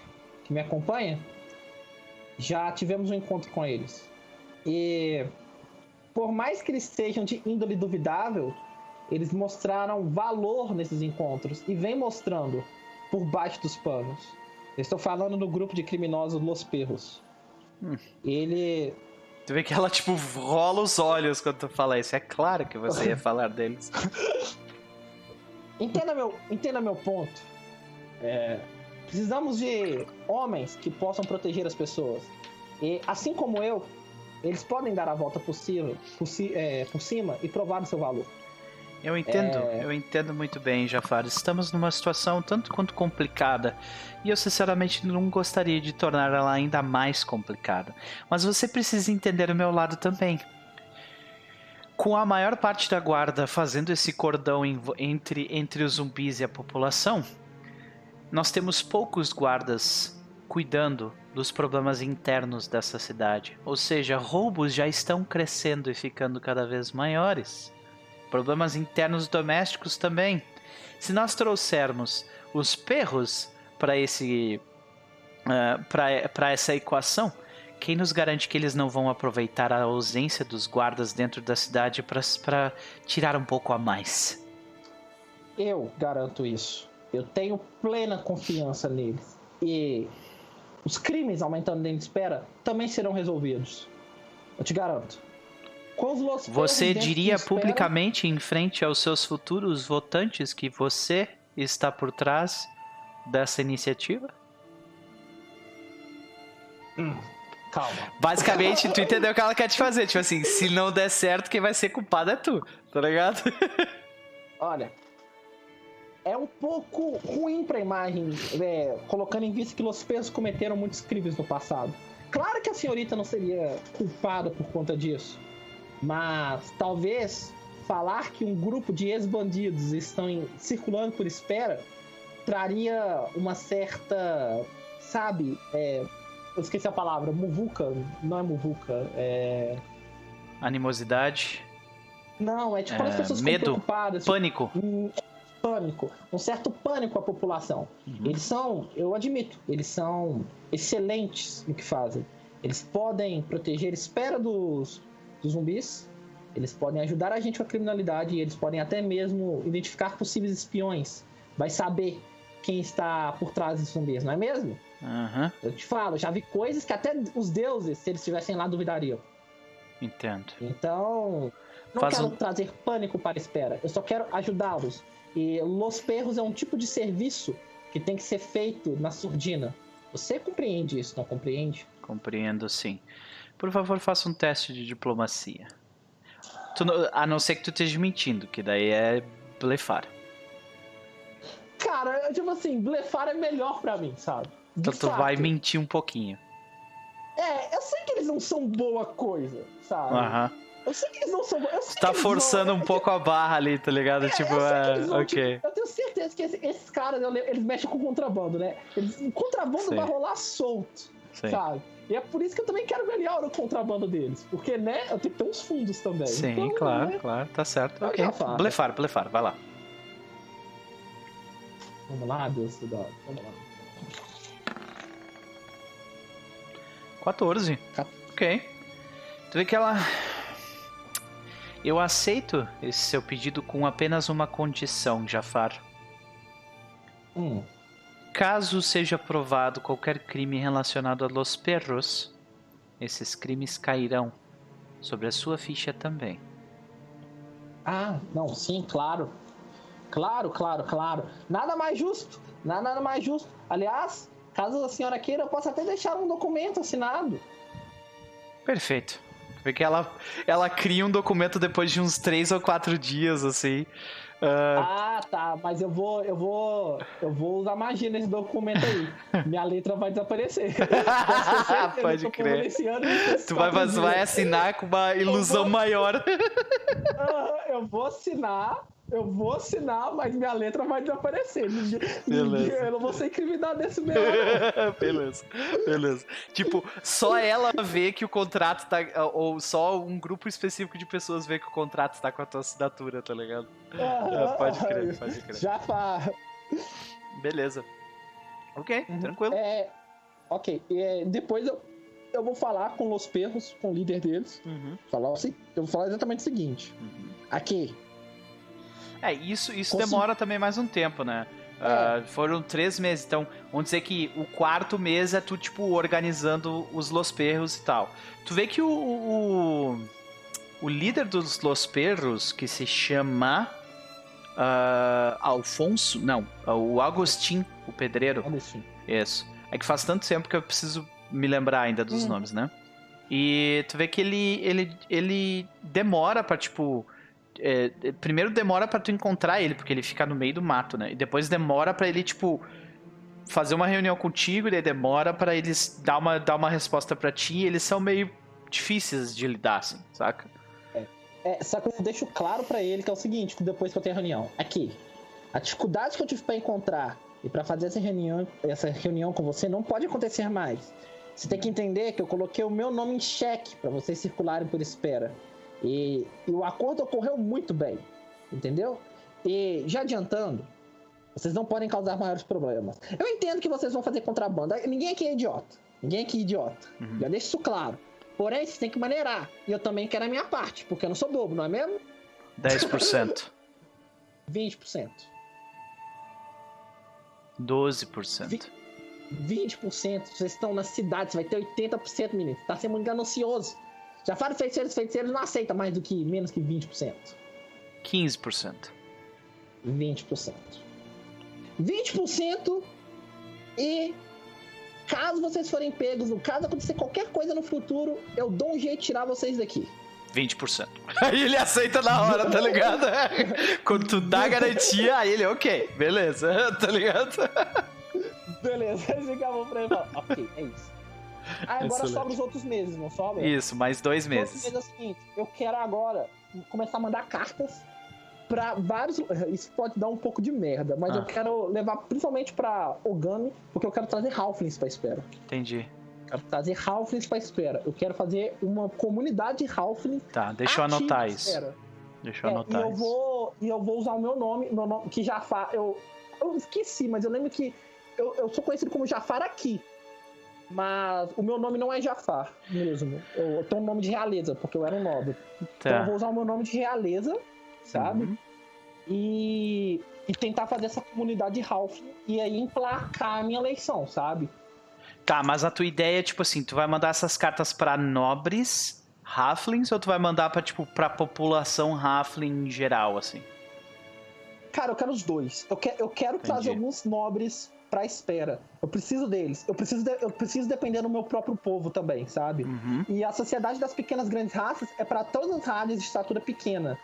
S2: que me acompanha, já tivemos um encontro com eles. E por mais que eles sejam de índole duvidável, eles mostraram valor nesses encontros e vem mostrando por baixo dos panos. Estou falando do grupo de criminosos Los Perros. Hum. Ele.
S1: Tu vê que ela, tipo, rola os olhos quando tu fala isso. É claro que você ia falar deles.
S2: entenda, meu, entenda meu ponto. É, precisamos de homens que possam proteger as pessoas. E assim como eu, eles podem dar a volta por cima, por, é, por cima e provar o seu valor.
S1: Eu entendo, é... eu entendo muito bem, Jafar. Estamos numa situação tanto quanto complicada. E eu sinceramente não gostaria de tornar ela ainda mais complicada. Mas você precisa entender o meu lado também. Com a maior parte da guarda fazendo esse cordão entre, entre os zumbis e a população, nós temos poucos guardas cuidando dos problemas internos dessa cidade. Ou seja, roubos já estão crescendo e ficando cada vez maiores problemas internos domésticos também. Se nós trouxermos os perros para esse uh, para essa equação, quem nos garante que eles não vão aproveitar a ausência dos guardas dentro da cidade para tirar um pouco a mais?
S2: Eu garanto isso. Eu tenho plena confiança neles. E os crimes aumentando dentro de espera também serão resolvidos. Eu te garanto.
S1: Você diria publicamente em frente aos seus futuros votantes que você está por trás dessa iniciativa?
S2: Hum, calma.
S1: Basicamente, tu entendeu o que ela quer te fazer. Tipo assim, se não der certo, quem vai ser culpado é tu, tá ligado?
S2: Olha, é um pouco ruim pra imagem, é, colocando em vista que Los Pesos cometeram muitos crimes no passado. Claro que a senhorita não seria culpada por conta disso. Mas talvez falar que um grupo de ex-bandidos estão em, circulando por espera traria uma certa, sabe, é, eu esqueci a palavra, muvuca, não é muvuca, é...
S1: Animosidade?
S2: Não, é tipo quando as é, pessoas
S1: medo, preocupadas. Tipo, pânico.
S2: Um, pânico, um certo pânico à população. Uhum. Eles são, eu admito, eles são excelentes no que fazem. Eles podem proteger espera dos dos zumbis. Eles podem ajudar a gente com a criminalidade e eles podem até mesmo identificar possíveis espiões. Vai saber quem está por trás dos zumbis, não é mesmo?
S1: Uhum.
S2: Eu te falo, já vi coisas que até os deuses, se eles estivessem lá, duvidariam.
S1: Entendo.
S2: Então, não Faz quero um... trazer pânico para a espera. Eu só quero ajudá-los. E Los Perros é um tipo de serviço que tem que ser feito na surdina. Você compreende isso, não compreende?
S1: Compreendo, sim. Por favor, faça um teste de diplomacia. Tu, a não ser que tu esteja mentindo, que daí é blefar.
S2: Cara, tipo assim, blefar é melhor pra mim, sabe?
S1: De então tu fato. vai mentir um pouquinho.
S2: É, eu sei que eles não são boa coisa, sabe?
S1: Aham.
S2: Eu sei que eles não são. Eu
S1: tá forçando vão... um pouco a barra ali, tá ligado? É, tipo, é. Vão, ok.
S2: Tipo, eu tenho certeza que esses, esses caras, eles mexem com contrabando, né? Eles, o contrabando Sim. vai rolar solto, Sim. sabe? E é por isso que eu também quero ganhar o contrabando deles. Porque, né, eu tenho que ter uns fundos também.
S1: Sim, então, claro, né? claro, tá certo. Ok. Blefar, blefar, vai lá.
S2: Vamos lá, Deus do dó. Vamos lá.
S1: 14. Ok. Tu vê que ela. Eu aceito esse seu pedido com apenas uma condição, Jafar.
S2: Hum.
S1: Caso seja provado qualquer crime relacionado a Los Perros, esses crimes cairão sobre a sua ficha também.
S2: Ah, não, sim, claro. Claro, claro, claro. Nada mais justo. Nada mais justo. Aliás, caso a senhora queira, eu posso até deixar um documento assinado.
S1: Perfeito. Porque ela, ela cria um documento depois de uns três ou quatro dias, assim.
S2: Uh... Ah, tá. Mas eu vou, eu vou, eu vou usar magia nesse documento aí. Minha letra vai desaparecer.
S1: Pode crer. Tu vai, vai assinar com uma ilusão vou... maior.
S2: uh, eu vou assinar eu vou assinar, mas minha letra vai desaparecer. Ninguém, ninguém, eu não vou ser incriminado nesse meio.
S1: beleza, beleza. Tipo, só ela vê que o contrato tá. Ou só um grupo específico de pessoas vê que o contrato tá com a tua assinatura, tá ligado? Ah, pode crer, pode crer.
S2: Já faz.
S1: Beleza. Ok, uhum. tranquilo.
S2: É, ok, é, depois eu, eu vou falar com os perros, com o líder deles. Uhum. Falar assim, eu vou falar exatamente o seguinte. Uhum. Aqui,
S1: é, isso, isso demora também mais um tempo, né? É. Uh, foram três meses, então vamos dizer que o quarto mês é tu, tipo, organizando os Los Perros e tal. Tu vê que o, o, o líder dos Los Perros, que se chama uh, Alfonso, não, o Agostinho, o pedreiro.
S2: Agostinho.
S1: Isso. É que faz tanto tempo que eu preciso me lembrar ainda dos hum. nomes, né? E tu vê que ele, ele, ele demora pra, tipo, é, é, primeiro demora para tu encontrar ele, porque ele fica no meio do mato, né? E depois demora para ele, tipo, fazer uma reunião contigo, e daí demora para eles dar uma, dar uma resposta para ti, eles são meio difíceis de lidar, assim, saca?
S2: É, é só que eu deixo claro para ele que é o seguinte, depois que eu tenho a reunião, aqui, a dificuldade que eu tive para encontrar e para fazer essa reunião, essa reunião com você não pode acontecer mais. Você tem que entender que eu coloquei o meu nome em xeque para vocês circularem por espera. E, e o acordo ocorreu muito bem, entendeu? E já adiantando, vocês não podem causar maiores problemas. Eu entendo que vocês vão fazer contrabando. Ninguém aqui é idiota. Ninguém aqui é idiota. Uhum. Já deixo isso claro. Porém, vocês têm que maneirar. E eu também quero a minha parte, porque eu não sou bobo, não é mesmo?
S1: 10%.
S2: 20%.
S1: 12%.
S2: 20%. Vocês estão na cidade, você vai ter 80%, menino. Você tá sendo muito ganancioso. Já fala feiticeiros, feiticeiros não aceita mais do que menos que 20%.
S1: 15%.
S2: 20%. 20% e caso vocês forem pegos, no caso acontecer qualquer coisa no futuro, eu dou um jeito de tirar vocês daqui.
S1: 20%. Aí ele aceita na hora, tá ligado? Quando tu dá garantia, aí ele, ok, beleza, tá ligado?
S2: Beleza, aí fica pra ele e fala, ok, é isso. Ah, agora Excelente. sobra os outros meses, não sobra?
S1: Isso, mais dois meses.
S2: Meses é o seguinte, eu quero agora começar a mandar cartas para vários. Isso pode dar um pouco de merda, mas ah. eu quero levar principalmente para Ogami, porque eu quero trazer Halflings pra espera.
S1: Entendi.
S2: Quero trazer Halflings pra espera. Eu quero fazer uma comunidade Halfling.
S1: Tá, deixa eu anotar isso. Deixa eu é, anotar
S2: e eu
S1: isso.
S2: Vou, e eu vou usar o meu nome, meu nome que Jafar. Eu, eu esqueci, mas eu lembro que eu, eu sou conhecido como Jafar aqui. Mas o meu nome não é Jafar mesmo. Eu tenho um nome de realeza, porque eu era um nobre. Tá. Então eu vou usar o meu nome de realeza, sabe? Uhum. E, e tentar fazer essa comunidade Ralph e aí emplacar a minha eleição, sabe?
S1: Tá, mas a tua ideia é tipo assim, tu vai mandar essas cartas para nobres Halflings ou tu vai mandar para tipo pra população Halfling em geral assim?
S2: Cara, eu quero os dois. Eu, que, eu quero Entendi. trazer alguns nobres pra espera. Eu preciso deles. Eu preciso, de, eu preciso depender do meu próprio povo também, sabe? Uhum. E a sociedade das pequenas grandes raças é para todas as raças de estatura pequena.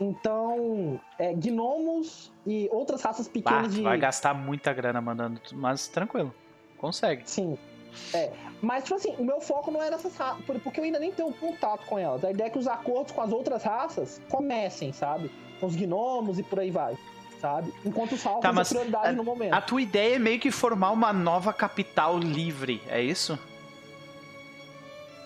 S2: Então, é, gnomos e outras raças pequenas bah, de.
S1: Vai gastar muita grana mandando, mas tranquilo. Consegue.
S2: Sim. É, mas, tipo assim, o meu foco não é nessas raças, porque eu ainda nem tenho contato com elas. A ideia é que os acordos com as outras raças comecem, sabe? Com os gnomos e por aí vai sabe? Enquanto Falcons tá, mas prioridade a, no momento.
S1: A tua ideia é meio que formar uma nova capital livre, é isso?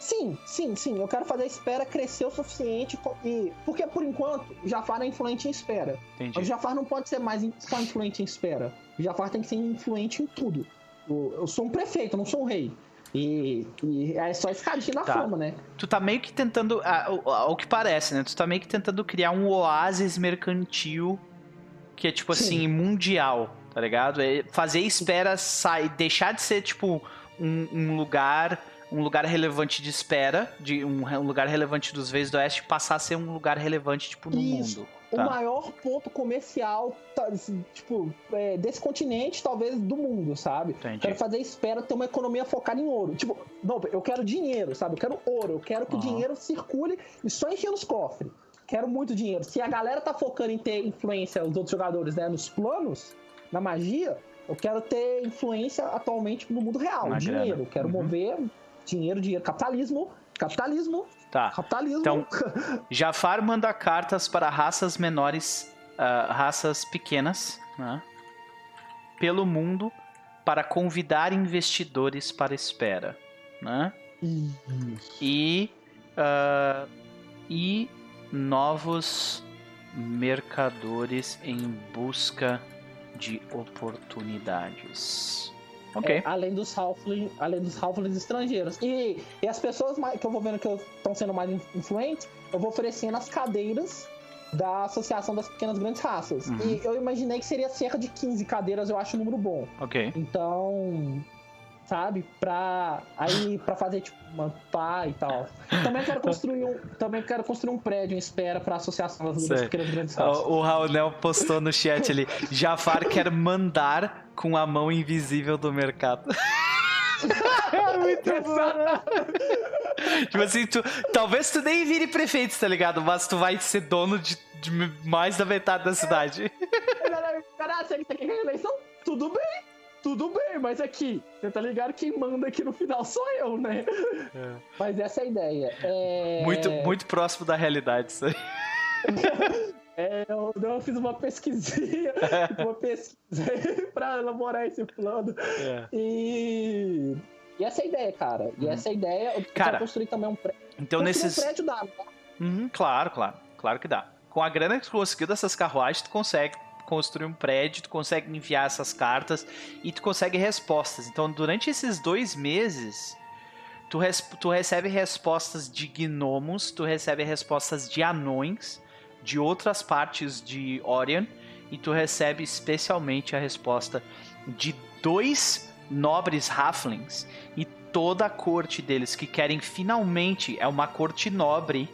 S2: Sim, sim, sim. Eu quero fazer a espera crescer o suficiente e porque por enquanto o Jafar é influente em espera. Entendi. O Jafar não pode ser mais só influente em espera. O Jafar tem que ser influente em tudo. Eu sou um prefeito, não sou um rei. E, e é só escadinha na tá. fama, né?
S1: Tu tá meio que tentando, ao, ao que parece, né? Tu tá meio que tentando criar um oásis mercantil que é tipo assim, Sim. mundial, tá ligado? É fazer espera sair, deixar de ser tipo um, um lugar um lugar relevante de espera, de um, um lugar relevante dos Veios do Oeste, passar a ser um lugar relevante, tipo, no Isso. mundo.
S2: Tá. O maior ponto comercial, tá, tipo, é, desse continente, talvez do mundo, sabe? Entendi. Quero fazer espera ter uma economia focada em ouro. Tipo, não, eu quero dinheiro, sabe? Eu quero ouro, eu quero que uhum. o dinheiro circule e só encher nos cofres. Quero muito dinheiro. Se a galera tá focando em ter influência, os outros jogadores, né, nos planos, na magia, eu quero ter influência atualmente no mundo real. Na dinheiro. Grana. Eu quero uhum. mover dinheiro, dinheiro. Capitalismo. Capitalismo.
S1: Tá.
S2: Capitalismo.
S1: Então, Jafar manda cartas para raças menores, uh, raças pequenas, né? Pelo mundo para convidar investidores para espera, né? E uh, e novos mercadores em busca de oportunidades. Ok.
S2: É, além dos halflings, além dos halflings estrangeiros. E, e as pessoas mais, que eu vou vendo que estão sendo mais influentes, eu vou oferecendo as cadeiras da Associação das Pequenas Grandes Raças. Uhum. E eu imaginei que seria cerca de 15 cadeiras, eu acho um número bom.
S1: Ok.
S2: Então, sabe? Pra aí para fazer tipo uma pá e tal. Também quero construir um, também quero construir um prédio em espera para associação das, pequenas grandes raças.
S1: O, o Raul postou no chat ali, Jafar quer mandar com a mão invisível do mercado. é muito bom. tipo assim, tu, talvez tu nem vire prefeito, tá ligado? Mas tu vai ser dono de, de mais da metade da cidade.
S2: Caralho, você quer eleição? Tudo bem tudo bem, mas aqui, você tá ligado? Quem manda aqui no final sou eu, né? É. Mas essa é a ideia. É...
S1: Muito, muito próximo da realidade isso aí.
S2: É, eu, eu, fiz uma pesquisinha, uma pesquisa pra elaborar esse plano. É. E, e essa é a ideia, cara. E uhum. essa é a ideia. Eu cara, construir também um prédio.
S1: Então nesses...
S2: um prédio dá, tá?
S1: Uhum, claro, claro. Claro que dá. Com a grana que tu conseguiu dessas carruagens, tu consegue construir um prédio, tu consegue enviar essas cartas e tu consegue respostas. Então, durante esses dois meses, tu, res tu recebe respostas de gnomos, tu recebe respostas de anões, de outras partes de Orion, e tu recebe especialmente a resposta de dois nobres halflings e toda a corte deles que querem finalmente é uma corte nobre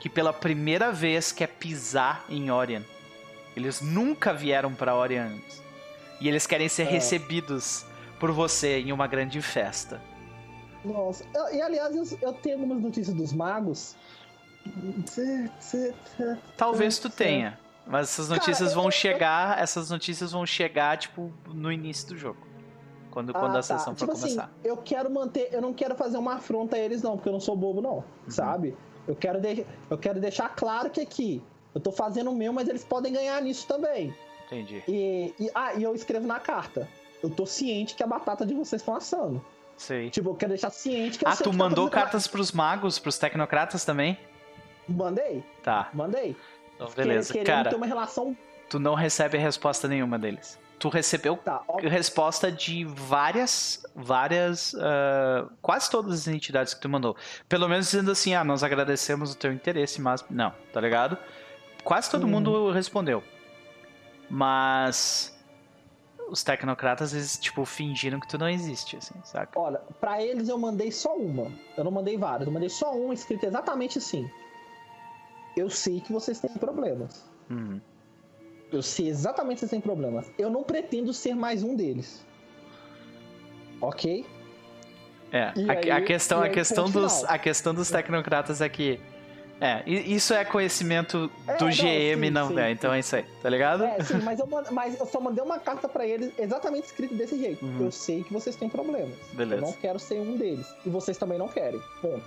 S1: que pela primeira vez quer pisar em Orion. Eles nunca vieram para antes. E eles querem ser é. recebidos por você em uma grande festa.
S2: Nossa, eu, e aliás, eu, eu, tenho algumas notícias dos magos.
S1: Talvez tu tenha. Mas essas notícias Cara, vão eu, chegar. Essas notícias vão chegar, tipo, no início do jogo. Quando, ah, quando a tá. sessão tipo for assim, começar.
S2: eu quero manter. Eu não quero fazer uma afronta a eles, não, porque eu não sou bobo, não. Uhum. Sabe? Eu quero, de, eu quero deixar claro que aqui eu tô fazendo o meu, mas eles podem ganhar nisso também.
S1: Entendi.
S2: E, e, ah, e eu escrevo na carta. Eu tô ciente que a batata de vocês estão assando.
S1: Sei.
S2: Tipo, eu quero deixar ciente que eu
S1: Ah, tu mandou cartas pros magos, pros tecnocratas também?
S2: Mandei.
S1: Tá.
S2: Mandei.
S1: Então, beleza. Querendo Cara,
S2: ter uma relação...
S1: tu não recebe resposta nenhuma deles. Tu recebeu tá, resposta de várias, várias, uh, quase todas as entidades que tu mandou. Pelo menos dizendo assim, ah, nós agradecemos o teu interesse, mas não, tá ligado? Quase todo hum. mundo respondeu. Mas os tecnocratas, eles, tipo, fingiram que tu não existe, assim, saca?
S2: Olha, pra eles eu mandei só uma. Eu não mandei várias, eu mandei só uma escrita exatamente assim. Eu sei que vocês têm problemas.
S1: Uhum.
S2: Eu sei exatamente que vocês têm problemas. Eu não pretendo ser mais um deles. Ok?
S1: É, a, aí, a, questão, a, questão dos, a questão dos tecnocratas é que é, isso é conhecimento é, do GM, não, sim, não sim, é, então é isso aí, tá ligado?
S2: É, sim, mas eu, mas eu só mandei uma carta para eles exatamente escrito desse jeito. Uhum. Eu sei que vocês têm problemas. Beleza. Eu não quero ser um deles. E vocês também não querem. Ponto.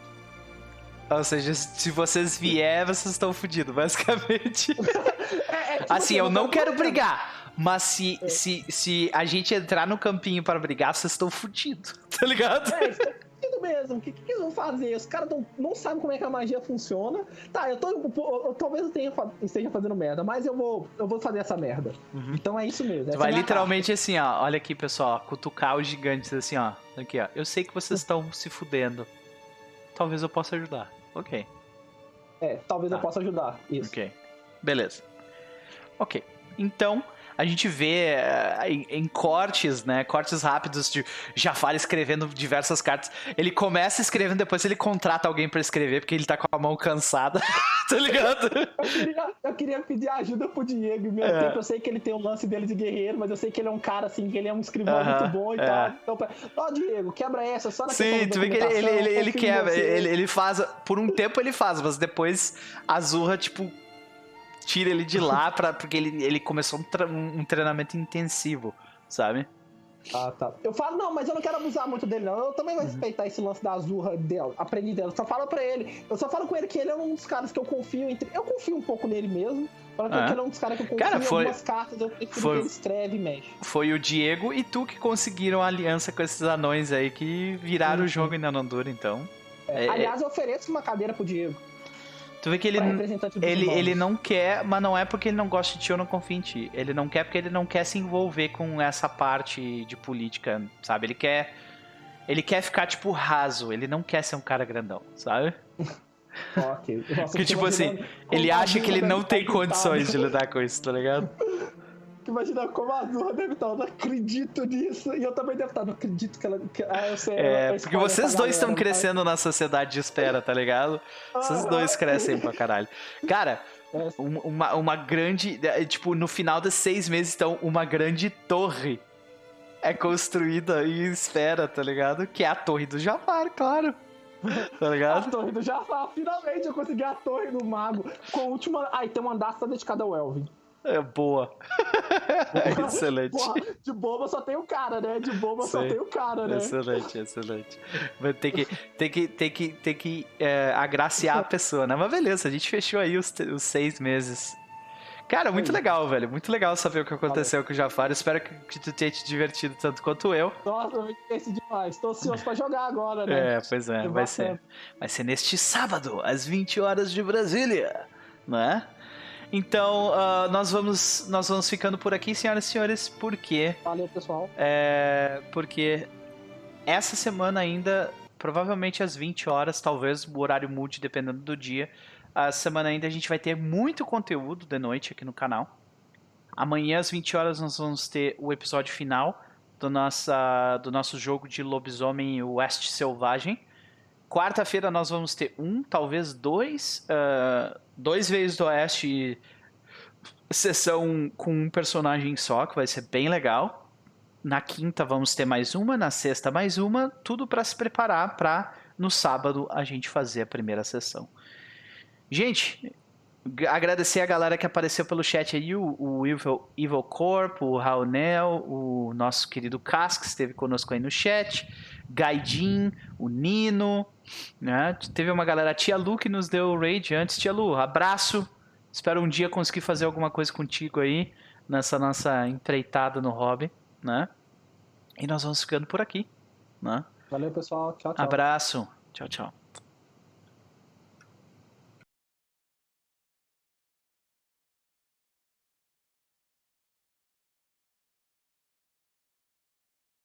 S1: Ou seja, se vocês vier, vocês estão fodidos, basicamente. é, é, tipo assim, eu não quero brigar. Mas se, é. se, se a gente entrar no campinho para brigar, vocês estão fodidos, tá ligado?
S2: É, mesmo. O que, que eles vão fazer? Os caras não, não sabem como é que a magia funciona. Tá, eu tô. Eu, eu, talvez eu tenha, esteja fazendo merda, mas eu vou, eu vou fazer essa merda. Uhum. Então é isso mesmo.
S1: vai é literalmente assim, ó. Olha aqui, pessoal. Cutucar os gigantes assim, ó. Aqui, ó. Eu sei que vocês estão se fudendo. Talvez eu possa ajudar. Ok.
S2: É, talvez tá. eu possa ajudar. Isso.
S1: Ok. Beleza. Ok. Então, a gente vê uh, em, em, cortes, né? Cortes rápidos de Jafar escrevendo diversas cartas. Ele começa escrevendo, depois ele contrata alguém para escrever, porque ele tá com a mão cansada. tá ligado?
S2: Eu queria, eu queria, pedir ajuda pro Diego. Meu é. tempo, eu sei que ele tem o lance dele de guerreiro, mas eu sei que ele é um cara assim, que ele é um escrivão uh -huh, muito bom e é. tal. Então, ó, oh, Diego, quebra essa, só na
S1: Sim, tu vê que ele, ele, ele, ele quebra. Ele, ele faz. Por um tempo ele faz, mas depois a Zurra, tipo tira ele de lá pra, porque ele, ele começou um, um treinamento intensivo, sabe?
S2: Ah, tá. Eu falo, não, mas eu não quero abusar muito dele, não. Eu também vou uhum. respeitar esse lance da Azurra dela, aprendi dela. Só falo pra ele. Eu só falo com ele que ele é um dos caras que eu confio. Entre... Eu confio um pouco nele mesmo. Falo ah. que ele é um dos caras que eu confio
S1: cara, foi,
S2: algumas cartas. Eu prefiro foi, que ele escreve e mexe.
S1: Foi o Diego e tu que conseguiram a aliança com esses anões aí que viraram uhum. o jogo ainda não dura, então.
S2: É, é, aliás, eu ofereço uma cadeira pro Diego.
S1: Tu vê que ele, ele, ele não quer, mas não é porque ele não gosta de ti ou não confia em ti. Ele não quer porque ele não quer se envolver com essa parte de política, sabe? Ele quer. Ele quer ficar, tipo, raso. Ele não quer ser um cara grandão, sabe?
S2: ok.
S1: Porque, tipo assim, ele acha que ele não tem condições de lidar com isso, tá ligado?
S2: Imagina como a Azul deve estar, eu não acredito nisso. E eu também devo estar, não acredito que ela. Que, ah, eu sei,
S1: é, ela, porque vocês dois estão crescendo na sociedade de espera, tá ligado? Vocês ah, dois crescem pra caralho. Cara, é. uma, uma grande. É, tipo, no final desses seis meses, então, uma grande torre é construída e espera, tá ligado? Que é a torre do Jafar, claro. Tá ligado?
S2: A torre do Jafar, finalmente eu consegui a torre do mago. Com a última. Ah, e tem um andar só dedicado ao Elvin.
S1: É boa. excelente. Porra,
S2: de boba só tem o cara, né? De boba Sim. só tem o cara, né?
S1: Excelente, excelente. Tem que, tem que, tem que, tem que é, agraciar a pessoa, né? Mas beleza, a gente fechou aí os, os seis meses. Cara, muito legal, velho. Muito legal saber o que aconteceu Valeu. com o Jafar. Espero que, que tu tenha te divertido tanto quanto eu.
S2: Nossa, eu me diverti demais. Tô ansioso pra jogar agora, né?
S1: É, pois é. Vai ser, vai ser neste sábado, às 20 horas de Brasília. Não é? Então, uh, nós, vamos, nós vamos ficando por aqui, senhoras e senhores, porque.
S2: Valeu, pessoal.
S1: É, porque essa semana ainda, provavelmente às 20 horas, talvez o horário mude dependendo do dia. A semana ainda a gente vai ter muito conteúdo de noite aqui no canal. Amanhã às 20 horas nós vamos ter o episódio final do, nossa, do nosso jogo de lobisomem West Selvagem. Quarta-feira nós vamos ter um, talvez dois, uh, dois vezes do Oeste, sessão com um personagem só, que vai ser bem legal. Na quinta vamos ter mais uma, na sexta mais uma, tudo para se preparar para no sábado a gente fazer a primeira sessão. Gente, agradecer a galera que apareceu pelo chat aí, o, o Evil, Evil Corp, o Raonel, o nosso querido Cas, que esteve conosco aí no chat. Gaidin, o Nino, né? Teve uma galera, a Tia Lu que nos deu o raid antes. Tia Lu, abraço. Espero um dia conseguir fazer alguma coisa contigo aí nessa nossa empreitada no hobby, né? E nós vamos ficando por aqui, né?
S2: Valeu, pessoal. Tchau, tchau.
S1: Abraço. Tchau, tchau.